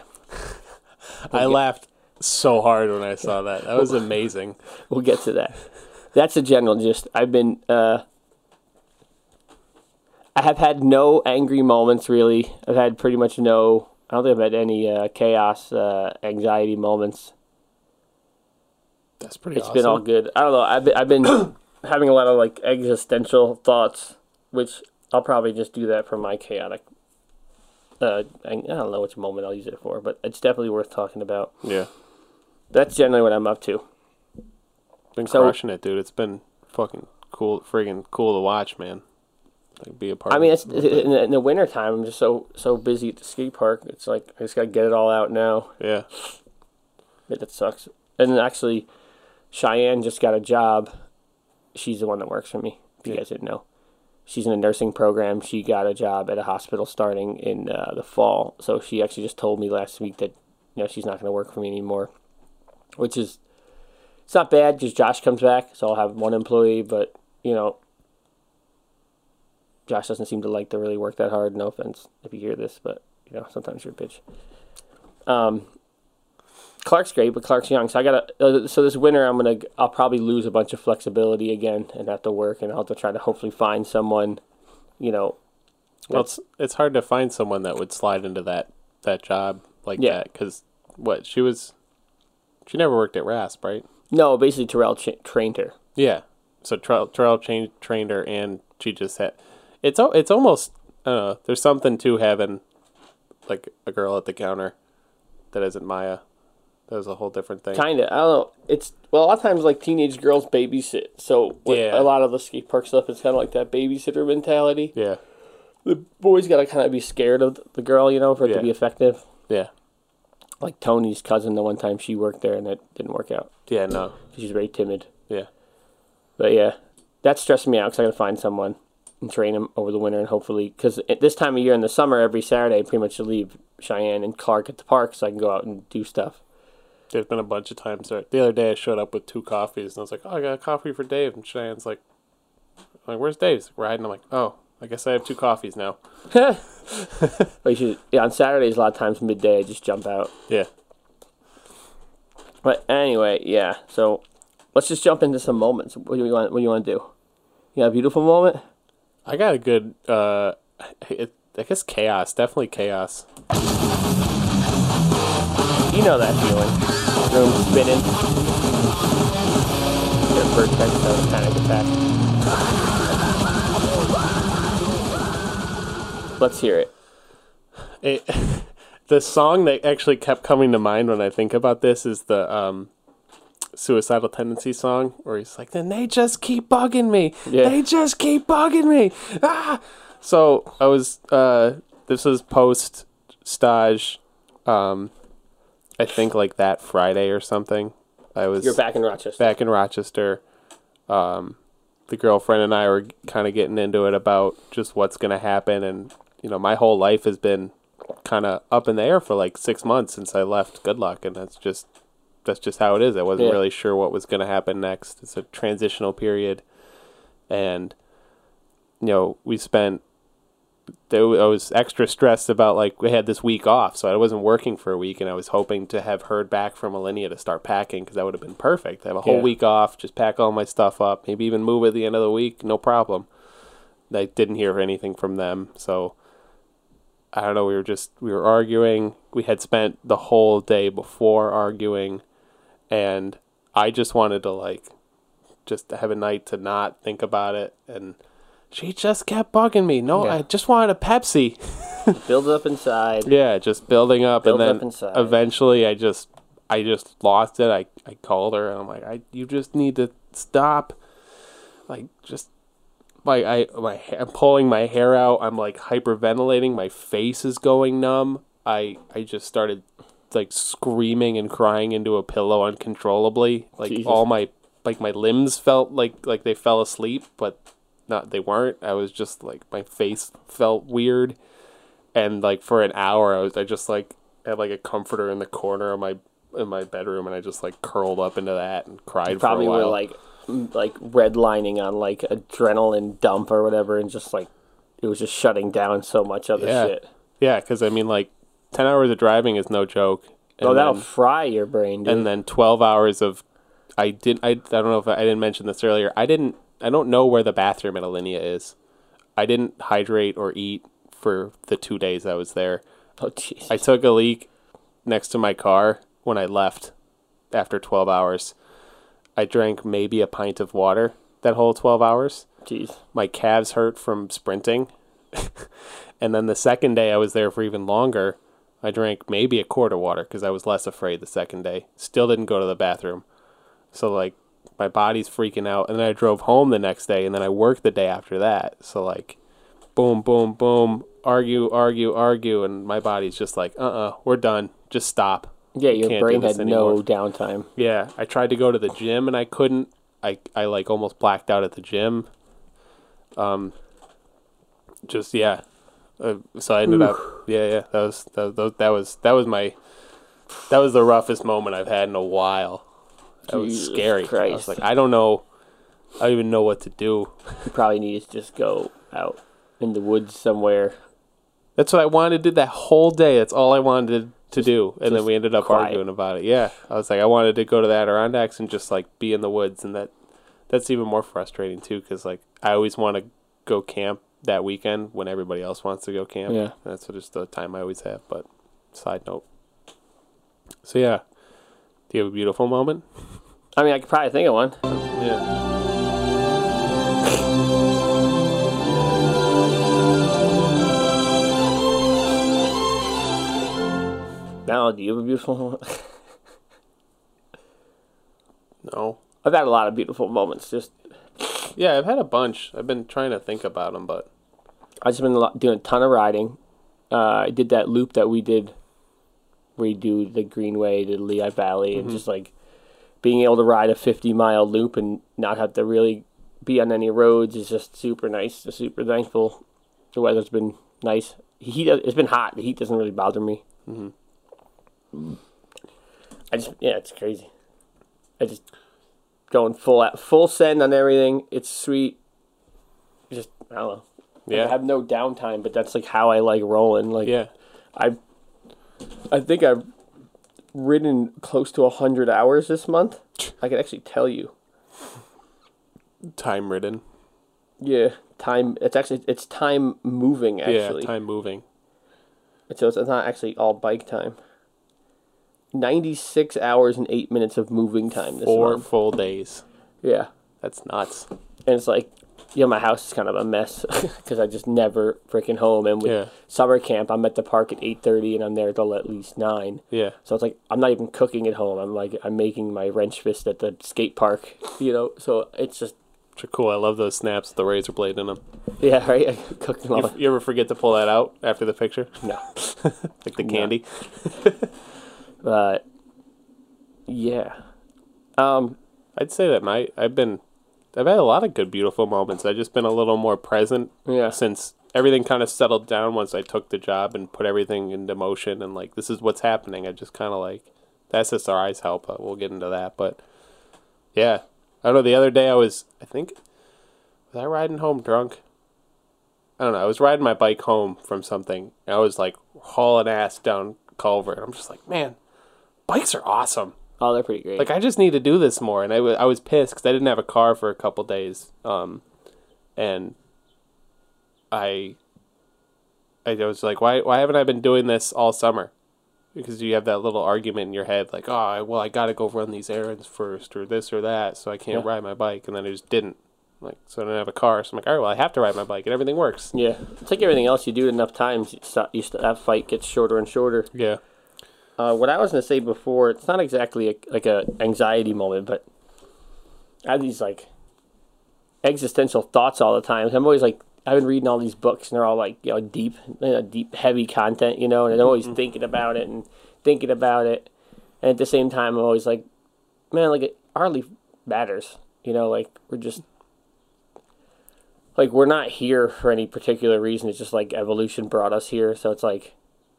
I laughed so hard when I saw that. That was amazing. We'll get to that. that's a general gist. I've been. Uh, I have had no angry moments really. I've had pretty much no. I don't think I've had any uh, chaos, uh, anxiety moments. That's pretty. Good. It's been all good. I don't know. I've been, I've been having a lot of like existential thoughts, which I'll probably just do that for my chaotic. Uh, I I don't know which moment I'll use it for, but it's definitely worth talking about. Yeah, That's generally what I'm up to. been So- crushing it, dude. It's been fucking cool, friggin' cool to watch, man. Like be a part. I mean, of it's in the, in the winter time. I'm just so so busy at the skate park. It's like I just gotta get it all out now. yeah. It, that sucks. And actually, Cheyenne just got a job. She's the one that works for me. If you guys didn't know, she's in a nursing program. She got a job at a hospital starting in uh, the fall. So she actually just told me last week that you know she's not going to work for me anymore, which is it's not bad because Josh comes back, so I'll have one employee. But you know, Josh doesn't seem to like to really work that hard. No offense if you hear this, but you know sometimes you're a bitch. Um, Clark's great, but Clark's young, so I gotta. Uh, so this winter, I'm gonna. I'll probably lose a bunch of flexibility again and have to work, and I'll have to try to hopefully find someone, you know. Well, it's it's hard to find someone that would slide into that that job like Yeah. that because what she was, she never worked at Rasp, right? No, basically Terrell ch- trained her. Yeah. So Terrell, Terrell trained trained her, and she just had. It's it's almost I don't know. There's something to having like a girl at the counter that isn't Maya. That was a whole different thing. Kind of. I don't know. It's well, a lot of times like teenage girls babysit. So with Yeah. a lot of the skate park stuff, it's kind of like that babysitter mentality. Yeah. The boys gotta kind of be scared of the girl, you know, for it Yeah. to be effective. Yeah. Like Tony's cousin, the one time she worked there and it didn't work out. Yeah. No. She's very timid. Yeah. But yeah, that stressed me out because I gotta find someone and train him over the winter and hopefully because at this time of year in the summer, every Saturday, I pretty much leave Cheyenne and Clark at the park so I can go out and do stuff. There's been a bunch of times. That, the other day, I showed up with two coffees, and I was like, "Oh, I got a coffee for Dave." And Cheyenne's like, I'm "Like, where's Dave's?" Like, riding. I'm like, "Oh, I guess I have two coffees now." But you should, yeah, on Saturdays a lot of times midday I just jump out. Yeah. But anyway, yeah. So let's just jump into some moments. What do you want? What do you want to do? You got a beautiful moment? I got a good. uh it, I guess chaos. Definitely chaos. You know that feeling. Spinning. Get a bird text out a panic attack. Let's hear it. it, the song that actually kept coming to mind when I think about this is the um, suicidal tendency song, where he's like, "Then they just keep bugging me. Yeah. They just keep bugging me." Ah. So I was. Uh, this was post stage. Um, I think like that Friday or something. I was You're back in Rochester. back in Rochester. Um, the girlfriend and I were kind of getting into it about just what's going to happen. And, you know, my whole life has been kind of up in the air for like six months since I left Good Luck. And that's just, that's just how it is. I wasn't Yeah. really sure what was going to happen next. It's a transitional period. And, you know, we spent, there- I was extra stressed about like we had this week off, so I wasn't working for a week, and I was hoping to have heard back from Alinea to start packing because that would have been perfect. Have a whole Yeah. week off, just pack all my stuff up, maybe even move at the end of the week, no problem. I didn't hear anything from them, so I don't know. We were just we were arguing. We had spent the whole day before arguing, and I just wanted to like just have a night to not think about it and. She just kept bugging me. No, Yeah. I just wanted a Pepsi. Build up inside. Yeah, just building up, Build and up then inside. eventually, I just, I just lost it. I, I called her, and I'm like, I, you just need to stop. Like, just, like, I, my, I'm pulling my hair out. I'm like hyperventilating. My face is going numb. I, I just started, like, screaming and crying into a pillow uncontrollably. Like Jesus. all my, like my limbs felt like like they fell asleep, but not they weren't. I was just like my face felt weird and like for an hour I was I just like had like a comforter in the corner of my in my bedroom and I just like curled up into that and cried Probably for a were like like redlining on like adrenaline dump or whatever, and just like it was just shutting down so much other Yeah. shit. yeah, because I mean like ten hours of driving is no joke. And oh, that'll then, fry your brain, dude. and then twelve hours of I didn't. I, I don't know if I, I didn't mention this earlier. I didn't. I don't know where the bathroom at Alinea is. I didn't hydrate or eat for the two days I was there. Oh jeez. I took a leak next to my car when I left after 12 hours. I drank maybe a pint of water that whole 12 hours. Jeez. My calves hurt from sprinting. and then the second day I was there for even longer. I drank maybe a quart of water because I was less afraid the second day. Still didn't go to the bathroom. So, like, my body's freaking out. And then I drove home the next day and then I worked the day after that. So, like, boom, boom, boom, argue, argue, argue. And my body's just like, uh uh-uh, uh, we are done. Just stop. Yeah, your Can't brain had no downtime. Yeah, I tried to go to the gym and I couldn't. I I like almost blacked out at the gym. Um. Just yeah, uh, so I ended up. Yeah, yeah. That was that, was- that was that was my. That was the roughest moment I've had in a while. That was Jesus scary. I Christ. was like, I don't know. I don't even know what to do. You probably need to just go out in the woods somewhere. That's what I wanted to do that whole day. That's all I wanted to do. And then just we ended up quiet. arguing about it. Yeah. I was like, I wanted to go to the Adirondacks and just like be in the woods. And that that's even more frustrating too because like I always want to go camp that weekend when everybody else wants to go camp. Yeah. That's just the time I always have. But side note. So yeah. Do you have a beautiful moment? I mean, I could probably think of one. Yeah. Now, do you have a beautiful moment? No. I've had a lot of beautiful moments. Just Yeah, I've had a bunch. I've been trying to think about them, but I've just been doing a ton of riding. Uh, I did that loop that we did, where you do the Greenway to Lehigh Valley, and just like being able to ride a 50 mile loop and not have to really be on any roads is just super nice. Just super thankful. The weather's been nice. Heat. It's been hot. The heat doesn't really bother me. Mm-hmm. I just yeah, it's crazy. I just going full at full send on everything. It's sweet. Just I don't know. I yeah. have no downtime, but that's like how I like rolling. Like Yeah. I, I think I've ridden close to hundred hours this month. I can actually tell you. Time ridden. Yeah, time. It's actually it's time moving actually. Yeah, time moving. So it's not actually all bike time. Ninety six hours and eight minutes of moving time this Four month. full days. Yeah, That's nuts. and it's like. Yeah, my house is kind of a mess because I just never freaking home. And with Yeah. summer camp, I'm at the park at eight thirty, and I'm there till at least nine. Yeah. So it's like I'm not even cooking at home. I'm like I'm making my wrench fist at the skate park, you know. So it's just Which are cool. I love those snaps with the razor blade in them. yeah, right. cooking all You, you ever forget to pull that out after the picture? no, Like the candy? but yeah, um, I'd say that my I've been I've had a lot of good beautiful moments. I've just been a little more present yeah, since everything kind of settled down once I took the job and put everything into motion and like this is what's happening. I just kind of like the SSRIs help. We'll get into that, but yeah, I don't know. The other day I was I think was I riding home drunk. I don't know. I was riding my bike home from something. And I was like hauling ass down Culver. I'm just like, man, bikes are awesome. Oh, they're pretty great. Like I just need to do this more, and I I was pissed because I didn't have a car for a couple days, um, and I I was like, why why haven't I been doing this all summer? Because you have that little argument in your head, like, oh, well, I got to go run these errands first, or this or that, so I can't Yeah. ride my bike, and then I just didn't. Like, so I didn't have a car, so I'm like, all right, well, I have to ride my bike, and everything works. yeah, it's like everything else you do it enough times. You start, you that fight gets shorter and shorter. Yeah, Uh, what I was gonna say before, it's not exactly a, like a anxiety moment, but I have these like existential thoughts all the time. I'm always like, I've been reading all these books, and they're all like, you know, deep, you know, deep, heavy content, you know, and I'm always thinking about it and thinking about it, and at the same time, I'm always like, man, like it hardly matters, you know, like we're just. Like we're not here for any particular reason. It's just like evolution brought us here. So it's like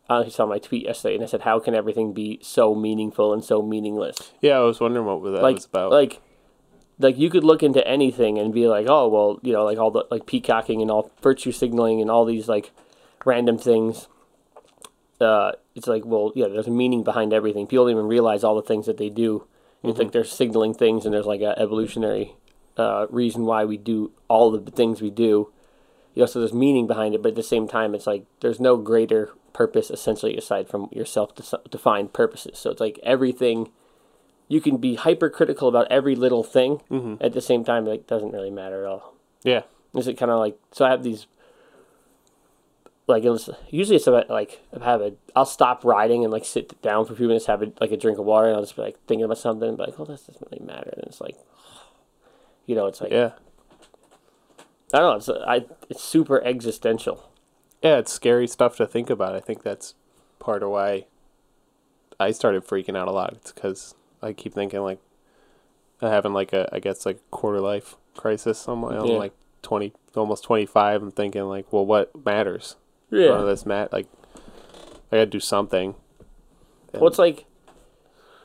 I saw my tweet yesterday, and I said, "How can everything be so meaningful and so meaningless?" yeah. I was wondering what that like, was about. like, like you could look into anything and be like, "Oh, well, you know, like all the like peacocking and all virtue signaling and all these like random things." Uh, it's like, well, yeah, there's a meaning behind everything. People don't even realize all the things that they do, It's like they're signaling things, and there's like a evolutionary uh, reason why we do all of the things we do. You know, so there's meaning behind it, but at the same time, it's like there's no greater purpose essentially aside from your self-defined purposes. So it's like everything. You can be hypercritical about every little thing. Mm-hmm. At the same time, like doesn't really matter at all. Yeah. Is it kind of like so? I have these. Like it was usually it's about like I have a I'll stop riding and like sit down for a few minutes have a, like a drink of water and I'll just be like thinking about something and be like oh this doesn't really matter and it's like you know it's like Yeah. I don't know it's I it's super existential Yeah, it's scary stuff to think about. I think that's part of why I started freaking out a lot. It's because I keep thinking like I'm having like a I guess like quarter life crisis my own. Yeah. Like twenty, almost twenty five. I'm thinking like, well, what matters? yeah None of this mat like I got to do something. well it's like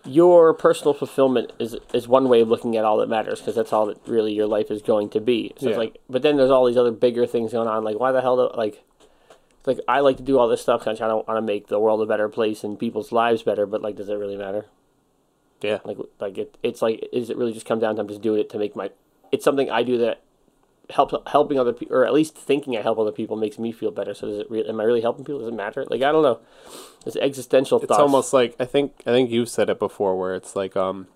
your personal fulfillment is is one way of looking at all that matters because that's all that really your life is going to be so Yeah. it's like but then there's all these other bigger things going on like why the hell do, like like I like to do all this stuff because I don't want to make the world a better place and people's lives better but like does it really matter Yeah. Like like it, it's like is it really just come down to I'm just doing it to make my it's something I do that helps helping other people or at least thinking I help other people makes me feel better. So does it really am I really helping people? Does it matter? Like I don't know. It's existential It's thoughts. almost like I think I think you've said it before, where it's like um,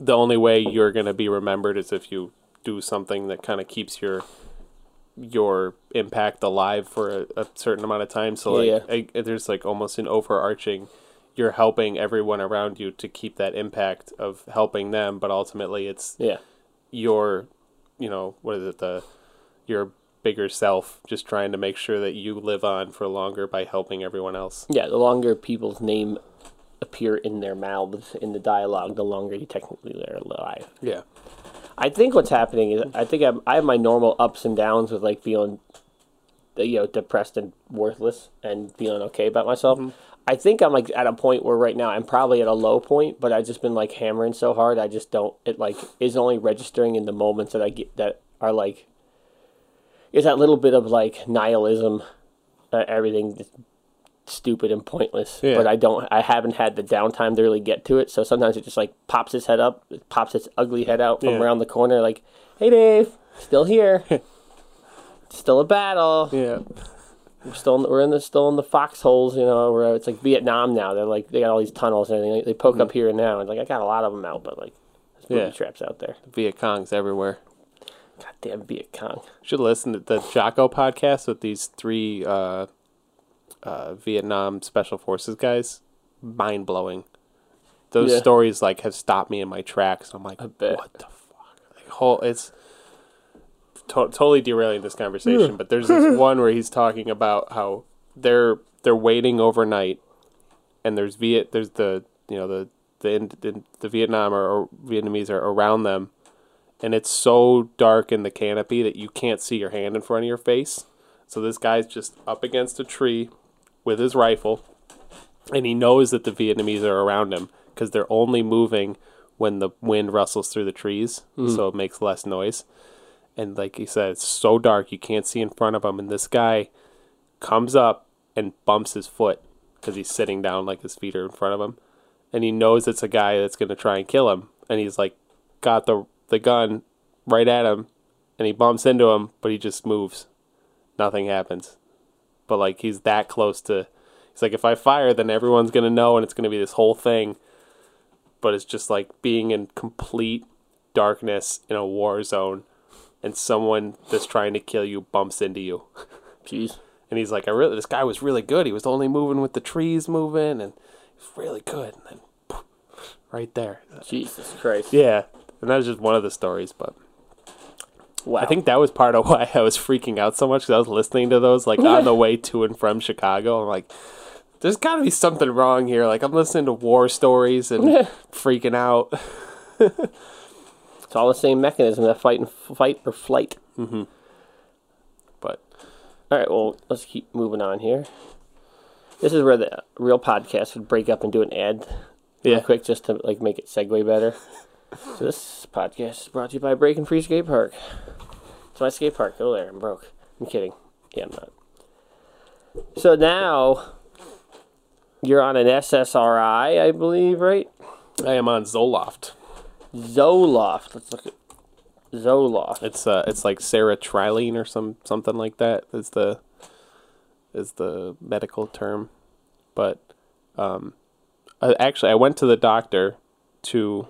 the only way you're gonna be remembered is if you do something that kind of keeps your your impact alive for a, a certain amount of time. So like, Yeah, I, there's like almost an overarching. You're helping everyone around you to keep that impact of helping them, but ultimately it's yeah. your, you know, what is it the, your bigger self just trying to make sure that you live on for longer by helping everyone else. Yeah, the longer people's name appear in their mouths in the dialogue, the longer you technically they're alive. Yeah. I think what's happening is I think I'm, I have my normal ups and downs with like feeling, you know, depressed and worthless and feeling okay about myself. I think I'm like at a point where right now I'm probably at a low point, but I've just been like hammering so hard. I just don't. It like is only registering in the moments that I get that are like. Is that little bit of like nihilism, uh, everything stupid and pointless. Yeah. But I don't. I haven't had the downtime to really get to it. So sometimes it just like pops its head up, it pops its ugly head out from Yeah. around the corner, like, "Hey, Dave, still here." Still a battle. Yeah. We're still in the, we're in the still in the foxholes, you know. Where it's like Vietnam now. They're like they got all these tunnels and everything. Like, they poke up here and now. And like I got a lot of them out, but like there's Mm-hmm. Yeah. traps out there. Viet Cong's everywhere. Goddamn Viet Cong. Should listen to the Jocko podcast with these three uh, uh, Vietnam Special Forces guys. Mind blowing. Those Yeah. stories like have stopped me in my tracks. I'm like, what the fuck? Like, whole it's to- totally derailing this conversation. but there's this one where he's talking about how they're they're waiting overnight, and there's Viet there's the you know the the in- the, Vietnam or, or Vietnamese are around them, and it's so dark in the canopy that you can't see your hand in front of your face. So this guy's just up against a tree with his rifle, and he knows that the Vietnamese are around him because they're only moving when the wind rustles through the trees, hmm. so it makes less noise. And like he said, it's so dark you can't see in front of him, and this guy comes up and bumps his foot because he's sitting down, like his feet are in front of him, and he knows it's a guy that's going to try and kill him, and he's like got the the gun right at him, and he bumps into him, but he just moves, nothing happens, but like he's that close to. He's like, if I fire, then everyone's gonna know, and it's gonna be this whole thing. But it's just like being in complete darkness in a war zone, and someone that's trying to kill you bumps into you. Jeez. And he's like, I really, this guy was really good. He was only moving with the trees moving, and he's really good. And then, poof, right there, Jesus Christ. yeah. And that was just one of the stories, but Wow. I think that was part of why I was freaking out so much because I was listening to those like on the way to and from Chicago. I'm like, there's got to be something wrong here. Like I'm listening to war stories and freaking out. it's all the same mechanism that fight and fight or flight. Mm-hmm. But All right, well, let's keep moving on here. This is where the real podcast would break up and do an ad real yeah, quick just to like make it segue better. So this podcast is brought to you by Breaking Free Skate Park. It's my skate park. Go there. I'm broke. I'm kidding. Yeah, I'm not. So now you're on an SSRI, I believe, right? I am on Zoloft. Zoloft. Let's look at Zoloft. It's uh, it's like sertraline or some something like that. Is the is the medical term, but um, I, actually I went to the doctor to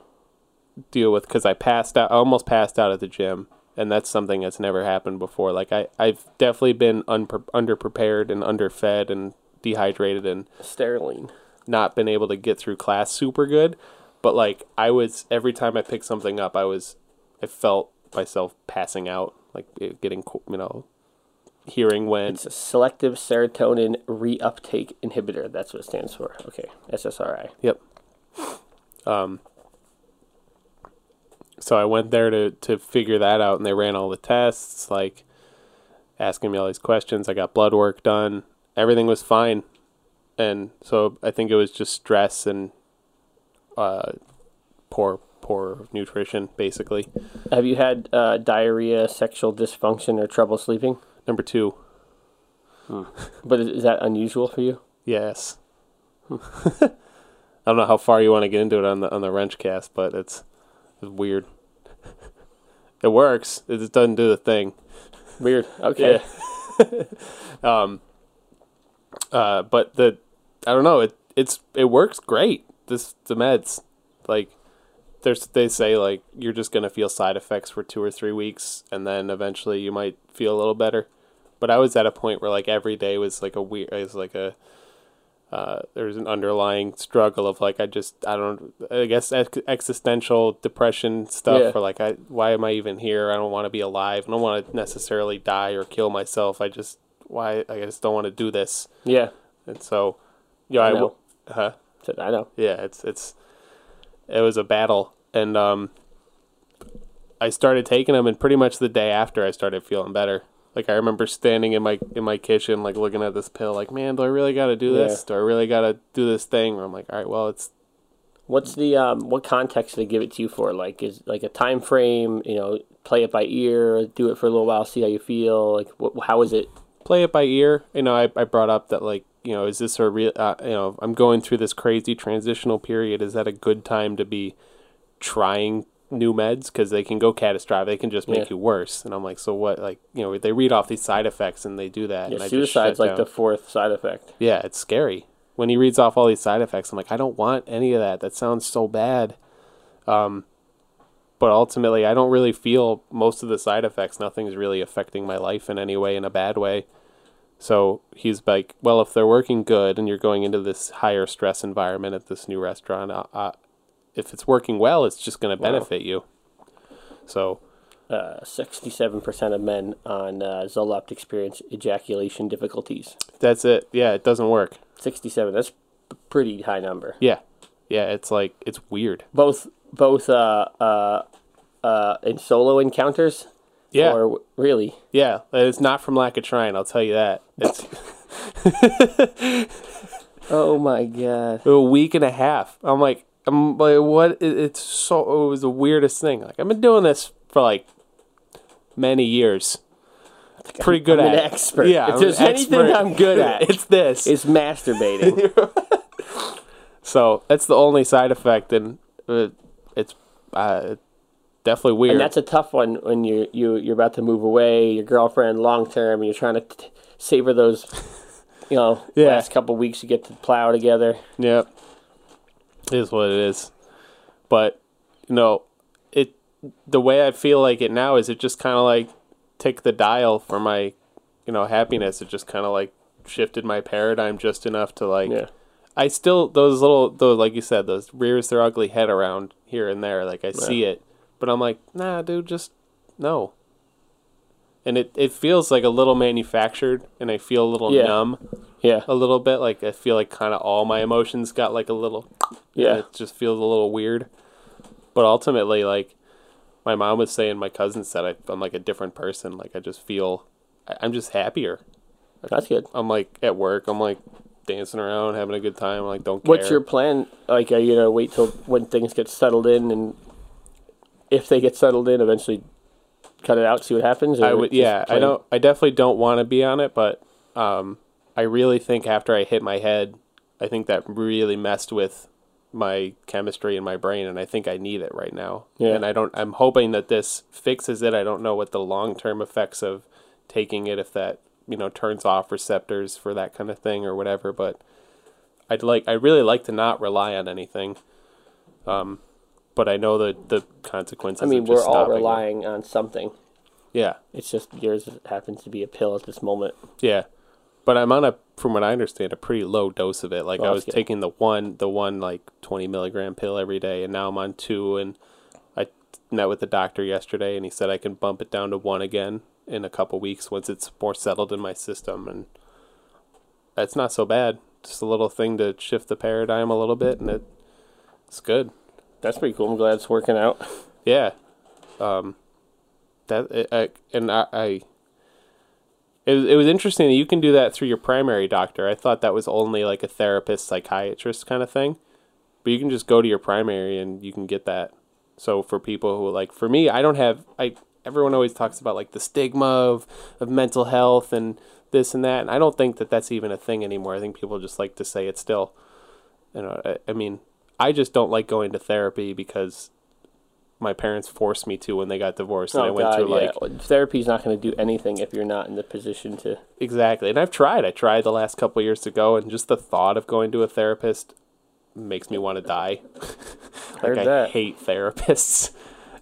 deal with because I passed out. I almost passed out at the gym, and that's something that's never happened before. Like I I've definitely been unpre- underprepared and underfed and dehydrated and Sterling. not been able to get through class super good. But like I was every time I picked something up, I was I felt myself passing out, like getting you know hearing when It's a selective serotonin reuptake inhibitor. That's what it stands for. Okay, SSRI. Yep. Um. So I went there to to figure that out, and they ran all the tests, like asking me all these questions. I got blood work done. Everything was fine, and so I think it was just stress and uh, poor poor nutrition, basically. Have you had uh, diarrhea, sexual dysfunction, or trouble sleeping? Number two, But is, is that unusual for you? yes. I don't know how far you want to get into it on the on the wrench cast, but it's it's weird. It works. It just doesn't do the thing. Weird. Okay. um, uh, but the I don't know. It it's it works great. This the meds, like there's they say like you're just gonna feel side effects for two or three weeks, and then eventually you might feel a little better. But I was at a point where like every day was like a weird. It was like a uh, there was an underlying struggle of like I just I don't I guess ex- existential depression stuff Yeah. or like I why am I even here I don't want to be alive I don't want to necessarily die or kill myself I just why I just don't want to do this Yeah. and so yeah I I, know. huh I know. yeah it's it's it was a battle and um I started taking them and pretty much the day after I started feeling better like I remember standing in my in my kitchen like looking at this pill like man do I really got to do this Yeah. do I really got to do this thing where I'm like all right well it's What's the um? What context do they give it to you for? Like, is like a time frame? You know, play it by ear, do it for a little while, see how you feel. Like, wh- how is it? play it by ear. You know, I, I brought up that like, you know, is this a real, uh, you know, I'm going through this crazy transitional period. Is that a good time to be trying new meds? Because they can go catastrophic. They can just make Yeah. you worse. And I'm like, so what? Like, you know, they read off these side effects and they do that. Yeah, and I just suicide's like down. the fourth side effect. Yeah, it's scary. When he reads off all these side effects, I'm like, I don't want any of that. That sounds so bad. Um, but ultimately, I don't really feel most of the side effects. Nothing's really affecting my life in any way, in a bad way. So he's like, well, if they're working good and you're going into this higher stress environment at this new restaurant, uh, if it's working well, it's just going to Wow. benefit you. So Uh, Sixty-seven percent of men on uh, Zoloft experience ejaculation difficulties. that's it. Yeah, it doesn't work. Sixty-seven. That's a pretty high number. Yeah, yeah, it's like it's weird. Both both uh uh uh in solo encounters. Yeah, Or really? Yeah, it's not from lack of trying. I'll tell you that. It's Oh my god. a week and a half. I'm like, I'm like, what? It- It's so. It was the weirdest thing. Like I've been doing this for like many years. Pretty good I'm at an it. expert. Yeah, If I'm there's anything expert. I'm good at, it's this. It's masturbating. so that's the only side effect, and uh, it's uh, definitely weird. and that's a tough one when you you you're about to move away, your girlfriend long term, and you're trying to t- savor those, you know, Yeah. last couple weeks you get to plow together. Yep. Is what it is. But, you know, it the way I feel like it now is it just kind of like tick the dial for my, you know, happiness. It just kind of like shifted my paradigm just enough to like Yeah. I still those little those like you said those rears their ugly head around here and there like I see it. But I'm like, "Nah, dude, just no." And it it feels like a little manufactured and I feel a little Yeah. numb Yeah. a little bit. Like I feel like kind of all my emotions got like a little. Yeah. it just feels a little weird. But ultimately, like my mom was saying, my cousin said, I, I'm like a different person. Like I just feel, I, I'm just happier. That's good. I'm like at work. I'm like dancing around, having a good time. I'm like don't care. What's your plan? Like, are you gonna wait till when things get settled in, and if they get settled in, eventually cut it out, see what happens? Or I would, yeah. I don't. I definitely don't want to be on it, but um, I really think after I hit my head, I think that really messed with my chemistry in my brain, and I think I need it right now. Yeah. And I don't. I'm hoping that this fixes it. I don't know what the long term effects of taking it, if that you know turns off receptors for that kind of thing or whatever. But I'd like. I really like to not rely on anything. Um, but I know the the consequences. I mean, we're all stopping it. relying on something. Yeah. It's just yours happens to be a pill at this moment. Yeah, but I'm on a, from what I understand, a pretty low dose of it. Like Well, I was taking the one, the one like 20 milligram pill every day, and now I'm on two. And I met with the doctor yesterday, and he said I can bump it down to one again in a couple weeks once it's more settled in my system, and that's not so bad. Just a little thing to shift the paradigm a little bit, and it, it's good. That's pretty cool. I'm glad it's working out. Yeah. Um, that I, and I, I it, was- it was interesting that you can do that through your primary doctor. I thought that was only like a therapist, psychiatrist kind of thing, but you can just go to your primary and you can get that. So for people who like, for me, I don't have I. Everyone always talks about like the stigma of of mental health and this and that, and I don't think that that's even a thing anymore. I think people just like to say it still. You know, I, I mean, I just don't like going to therapy because my parents forced me to when they got divorced, and I Oh went God, through yeah. like Therapy's not going to do anything if you're not in the position to. exactly. And I've tried. I tried the last couple of years to go, and just the thought of going to a therapist makes me want to die. like I that. hate therapists,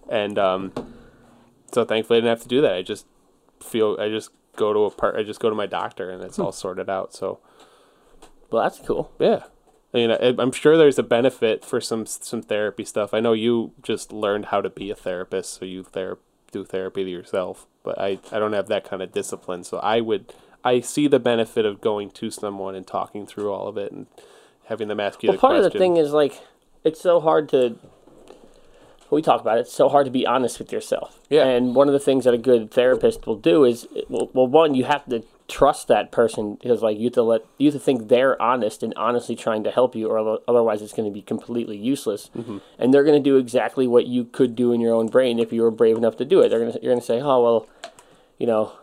and um, so thankfully I didn't have to do that. I just feel I just go to a part. I just go to my doctor, and it's Hmm. all sorted out. So Well, that's cool. yeah. I mean, I, I'm sure there's a benefit for some some therapy stuff. I know you just learned how to be a therapist, so you ther- do therapy to yourself. But I, I don't have that kind of discipline, so I would I see the benefit of going to someone and talking through all of it and having them ask you Well, the part question. of the thing is like, it's so hard to. We talk about it. It's so hard to be honest with yourself. Yeah. And one of the things that a good therapist will do is, well, well, one, you have to trust that person because like you have to let you have to think they're honest and honestly trying to help you, or otherwise it's going to be completely useless. Mm-hmm. And they're going to do exactly what you could do in your own brain if you were brave enough to do it. They're going to you're going to say, oh well, you know,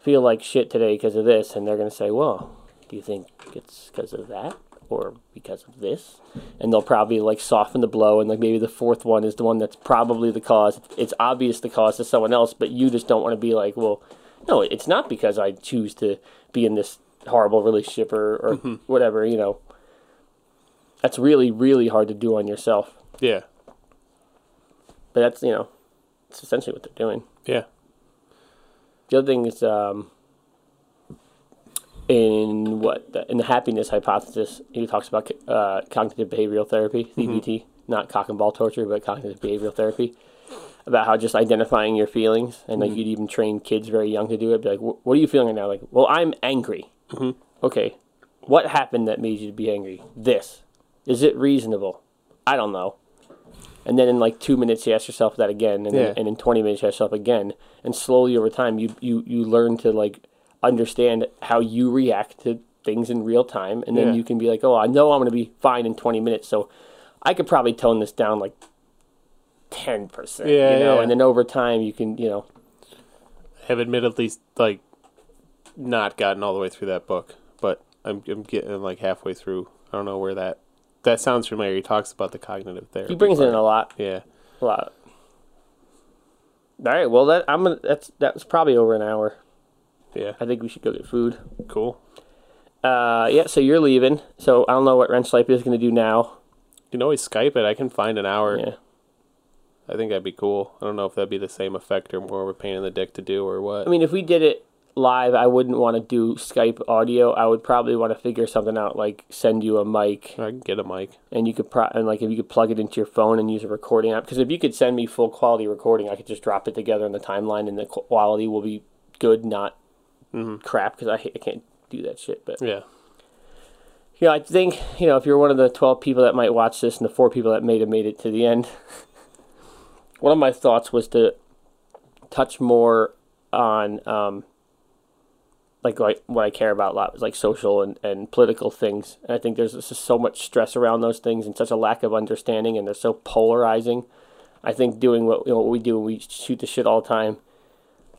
feel like shit today because of this, and they're going to say, well, do you think it's because of that or because of this? And they'll probably like soften the blow, and like maybe the fourth one is the one that's probably the cause. It's obvious the cause to someone else, but you just don't want to be like, well, no, it's not because I choose to be in this horrible relationship or, or whatever, you know. That's really, really hard to do on yourself. yeah, But that's, you know, it's essentially what they're doing. yeah, The other thing is, um, in what the, in the happiness hypothesis, he talks about uh, cognitive behavioral therapy (CBT), not cock and ball torture, but cognitive behavioral therapy. About how just identifying your feelings, and like mm-hmm. you'd even train kids very young to do it. Be like, "What are you feeling right now?" Like, "Well, I'm angry." Mm-hmm. Okay, what happened that made you be angry? This. Is it reasonable? I don't know. And then in like two minutes, you ask yourself that again, and, Yeah. then, and in twenty minutes, you ask yourself again, and slowly over time, you you you learn to like understand how you react to things in real time, and then Yeah. you can be like, oh, I know I'm going to be fine in twenty minutes, so I could probably tone this down like ten percent, Yeah, you know, yeah. and then over time, you can, you know, have admittedly like not gotten all the way through that book, but I'm I'm getting like halfway through. I don't know where that that sounds familiar. He talks about the cognitive therapy. he brings it in a lot, Yeah. a lot. All right, well, that I'm gonna that's that's probably over an hour. Yeah. I think we should go get food. Cool. Uh, yeah, so you're leaving. So I don't know what Wrench Life is going to do now. You can always Skype it. I can find an hour. Yeah. I think that'd be cool. I don't know if that'd be the same effect or more of a pain in the dick to do or what. I mean, if we did it live, I wouldn't want to do Skype audio. I would probably want to figure something out, like send you a mic, I can get a mic. and you could pro- and like if you could plug it into your phone and use a recording app. Because if you could send me full quality recording, I could just drop it together in the timeline, and the quality will be good, not mm-hmm. crap. Because I hate, I can't do that shit. But Yeah. you know, I think you know if you're one of the twelve people that might watch this, and the four people that made have made it to the end. one of my thoughts was to touch more on um, like like what I care about a lot is like social and, and political things. And I think there's just so much stress around those things and such a lack of understanding, and they're so polarizing. I think doing what you know what we do, we shoot the shit all the time,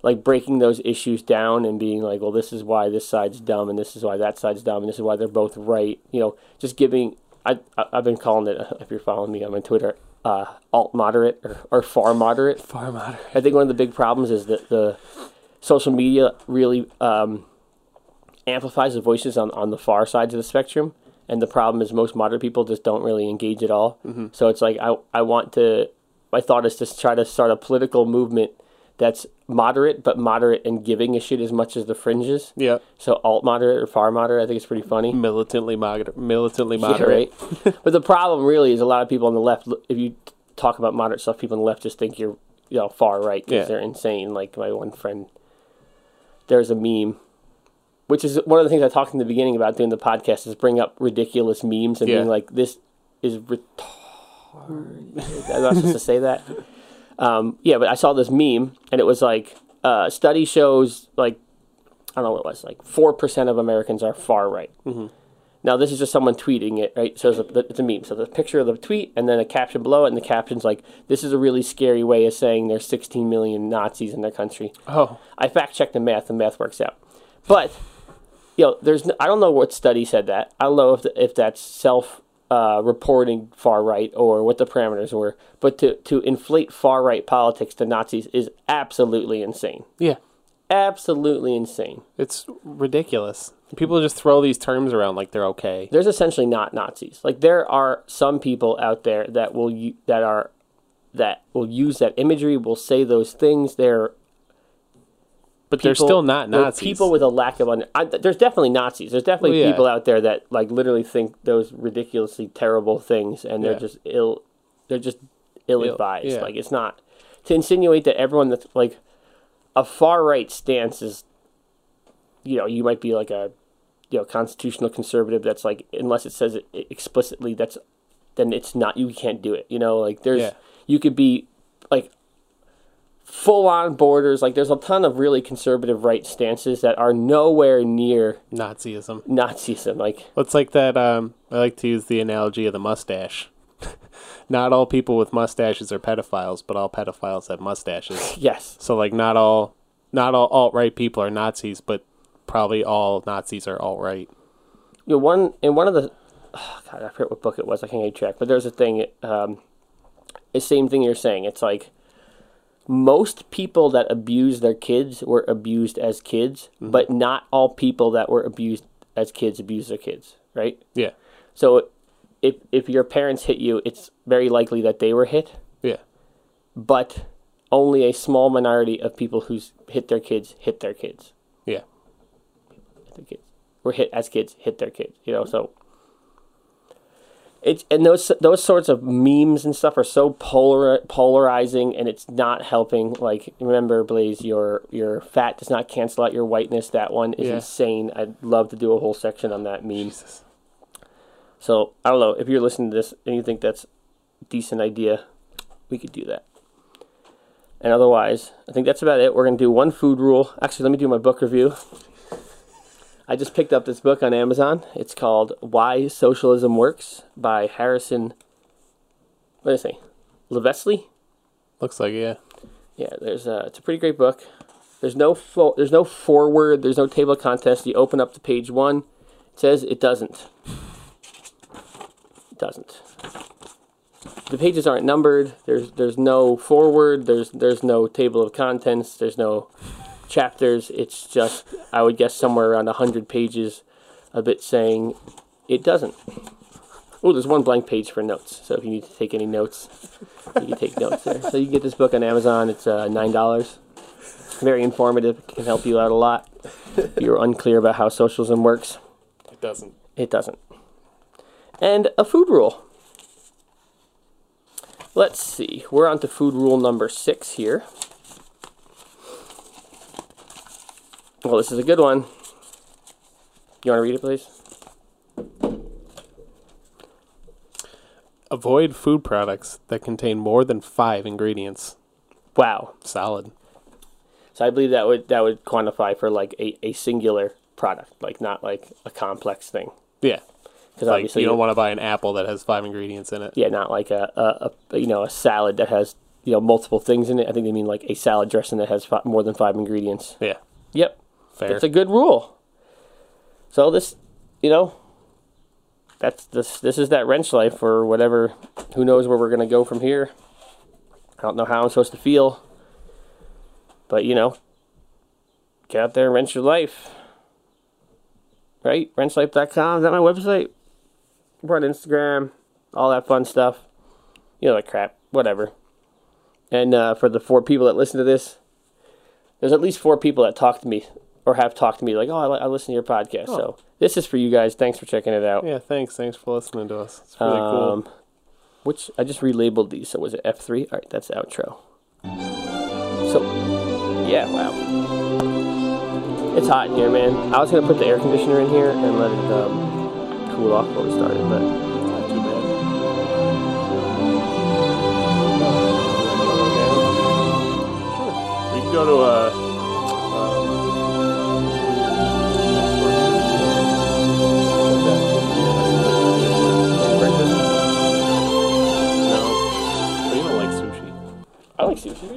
like breaking those issues down and being like, well, this is why this side's dumb, and this is why that side's dumb, and this is why they're both right. You know, just giving. I, I've been calling it if you're following me, I'm on Twitter, uh, alt moderate or, or far moderate. Far moderate. I think one of the big problems is that the social media really um, amplifies the voices on, on the far sides of the spectrum. And the problem is most moderate people just don't really engage at all. So it's like I, I want to, my thought is to try to start a political movement that's moderate, but moderate and giving a shit as much as the fringes. Yeah. So alt moderate or far moderate, I think it's pretty funny. Militantly moderate. Militantly Yeah, moderate. right. but the problem really is a lot of people on the left. If you talk about moderate stuff, people on the left just think you're, you know, far right because Yeah. they're insane. Like my one friend, there's a meme, which is one of the things I talked in the beginning about doing the podcast is bring up ridiculous memes and Yeah. being like, this is retarded. I'm not supposed to say that. Um, yeah, but I saw this meme and it was like, uh, study shows like, I don't know what it was, like 4% of Americans are far right. Now this is just someone tweeting it, right? So it's a, it's a meme. So the picture of the tweet and then a caption below it, and the caption's like, "This is a really scary way of saying there's 16 million Nazis in their country." Oh. I fact checked the math, and math works out. But you know, there's no, I don't know what study said that. I don't know if if that's self uh, reporting far right or what the parameters were. But to to inflate far right politics to Nazis is absolutely insane. Yeah. Absolutely insane. It's ridiculous. People just throw these terms around like they're okay. there's essentially not Nazis. Like there are some people out there that will u- that are that will use that imagery, will say those things. They're But they're still not Nazis. People with a lack of under. I, there's definitely Nazis. There's definitely Oh, yeah. people out there that like literally think those ridiculously terrible things, and they're Yeah. just ill. They're just ill advised. yeah. Like it's not to insinuate that everyone that's like a far right stance is. You know, you might be like a, you know, constitutional conservative. That's like unless it says it explicitly, that's then it's not. You can't do it. You know, like there's you could be like full on borders. Like there's a ton of really conservative right stances that are nowhere near Nazism. Nazism. Like It's like that. Um, I like to use the analogy of the mustache. not all people with mustaches are pedophiles, but all pedophiles have mustaches. yes, So like, not all, not all alt right people are Nazis, but probably all Nazis are alt right. you know, one in one of the oh, God, I forget what book it was. I can't keep track. But there's a thing. Um, the same thing you're saying. It's like most people that abuse their kids were abused as kids, mm-hmm. but not all people that were abused as kids abuse their kids. Right. Yeah, So if if your parents hit you, it's very likely that they were hit. yeah, but only a small minority of people who's hit their kids hit their kids. yeah. Hit their kids. Were hit as kids hit their kids. You know, so it's and those those sorts of memes and stuff are so polar polarizing, and it's not helping. Like remember, Blaze, your your fat does not cancel out your whiteness. That one is Yeah. insane. I'd love to do a whole section on that meme. So I don't know if you're listening to this and you think that's a decent idea, we could do that. And otherwise, I think that's about it. We're gonna do one food rule. Actually, let me do my book review. I just picked up this book on Amazon. It's called Why Socialism Works by Harrison. What did I say? Levesley. Looks like yeah. Yeah, there's a. It's a pretty great book. There's no fo- there's no forward. There's no table of contents. You open up to page one. It says it doesn't. It doesn't. The pages aren't numbered. There's there's no forward. There's there's no table of contents. There's no chapters. It's just I would guess somewhere around hundred pages of it saying it doesn't. Oh, there's one blank page for notes. So if you need to take any notes, you can take notes there. So you can get this book on Amazon. It's uh, nine dollars. Very informative. It Can help you out a lot. If you're unclear about how socialism works, It doesn't. it doesn't. And a food rule. Let's see. We're on to food rule number six here. Well, this is a good one. You want to read it, please? Avoid food products that contain more than five ingredients. Wow. Solid. So I believe that would that would quantify for like a, a singular product, like not like a complex thing. Yeah. Because Like obviously, you don't want to buy an apple that has five ingredients in it. yeah, not like a, a, a you know a salad that has you know multiple things in it. I think they mean like a salad dressing that has fi- more than five ingredients. Yeah. Yep, Fair. it's a good rule. So this, you know, that's this. This is that wrench life or whatever. Who knows where we're gonna go from here? I don't know how I'm supposed to feel. But you know, get out there and wrench your life. Right? Wrenchlife.com. Is that my website? We're on Instagram. All that fun stuff. You know that crap. Whatever. And uh, for the four people that listen to this, there's at least four people that talk to me or have talked to me like, oh, I, I listen to your podcast. So this is for you guys. Thanks for checking it out. Yeah, thanks. Thanks for listening to us. It's really Um, cool. Which I just relabeled these. So was it F3? All right, that's the outro. So, yeah, wow. It's hot in here, man. I was going to put the air conditioner in here and let it um, cool off before we started, but Not too bad. Sure. We go to uh, I like sushi.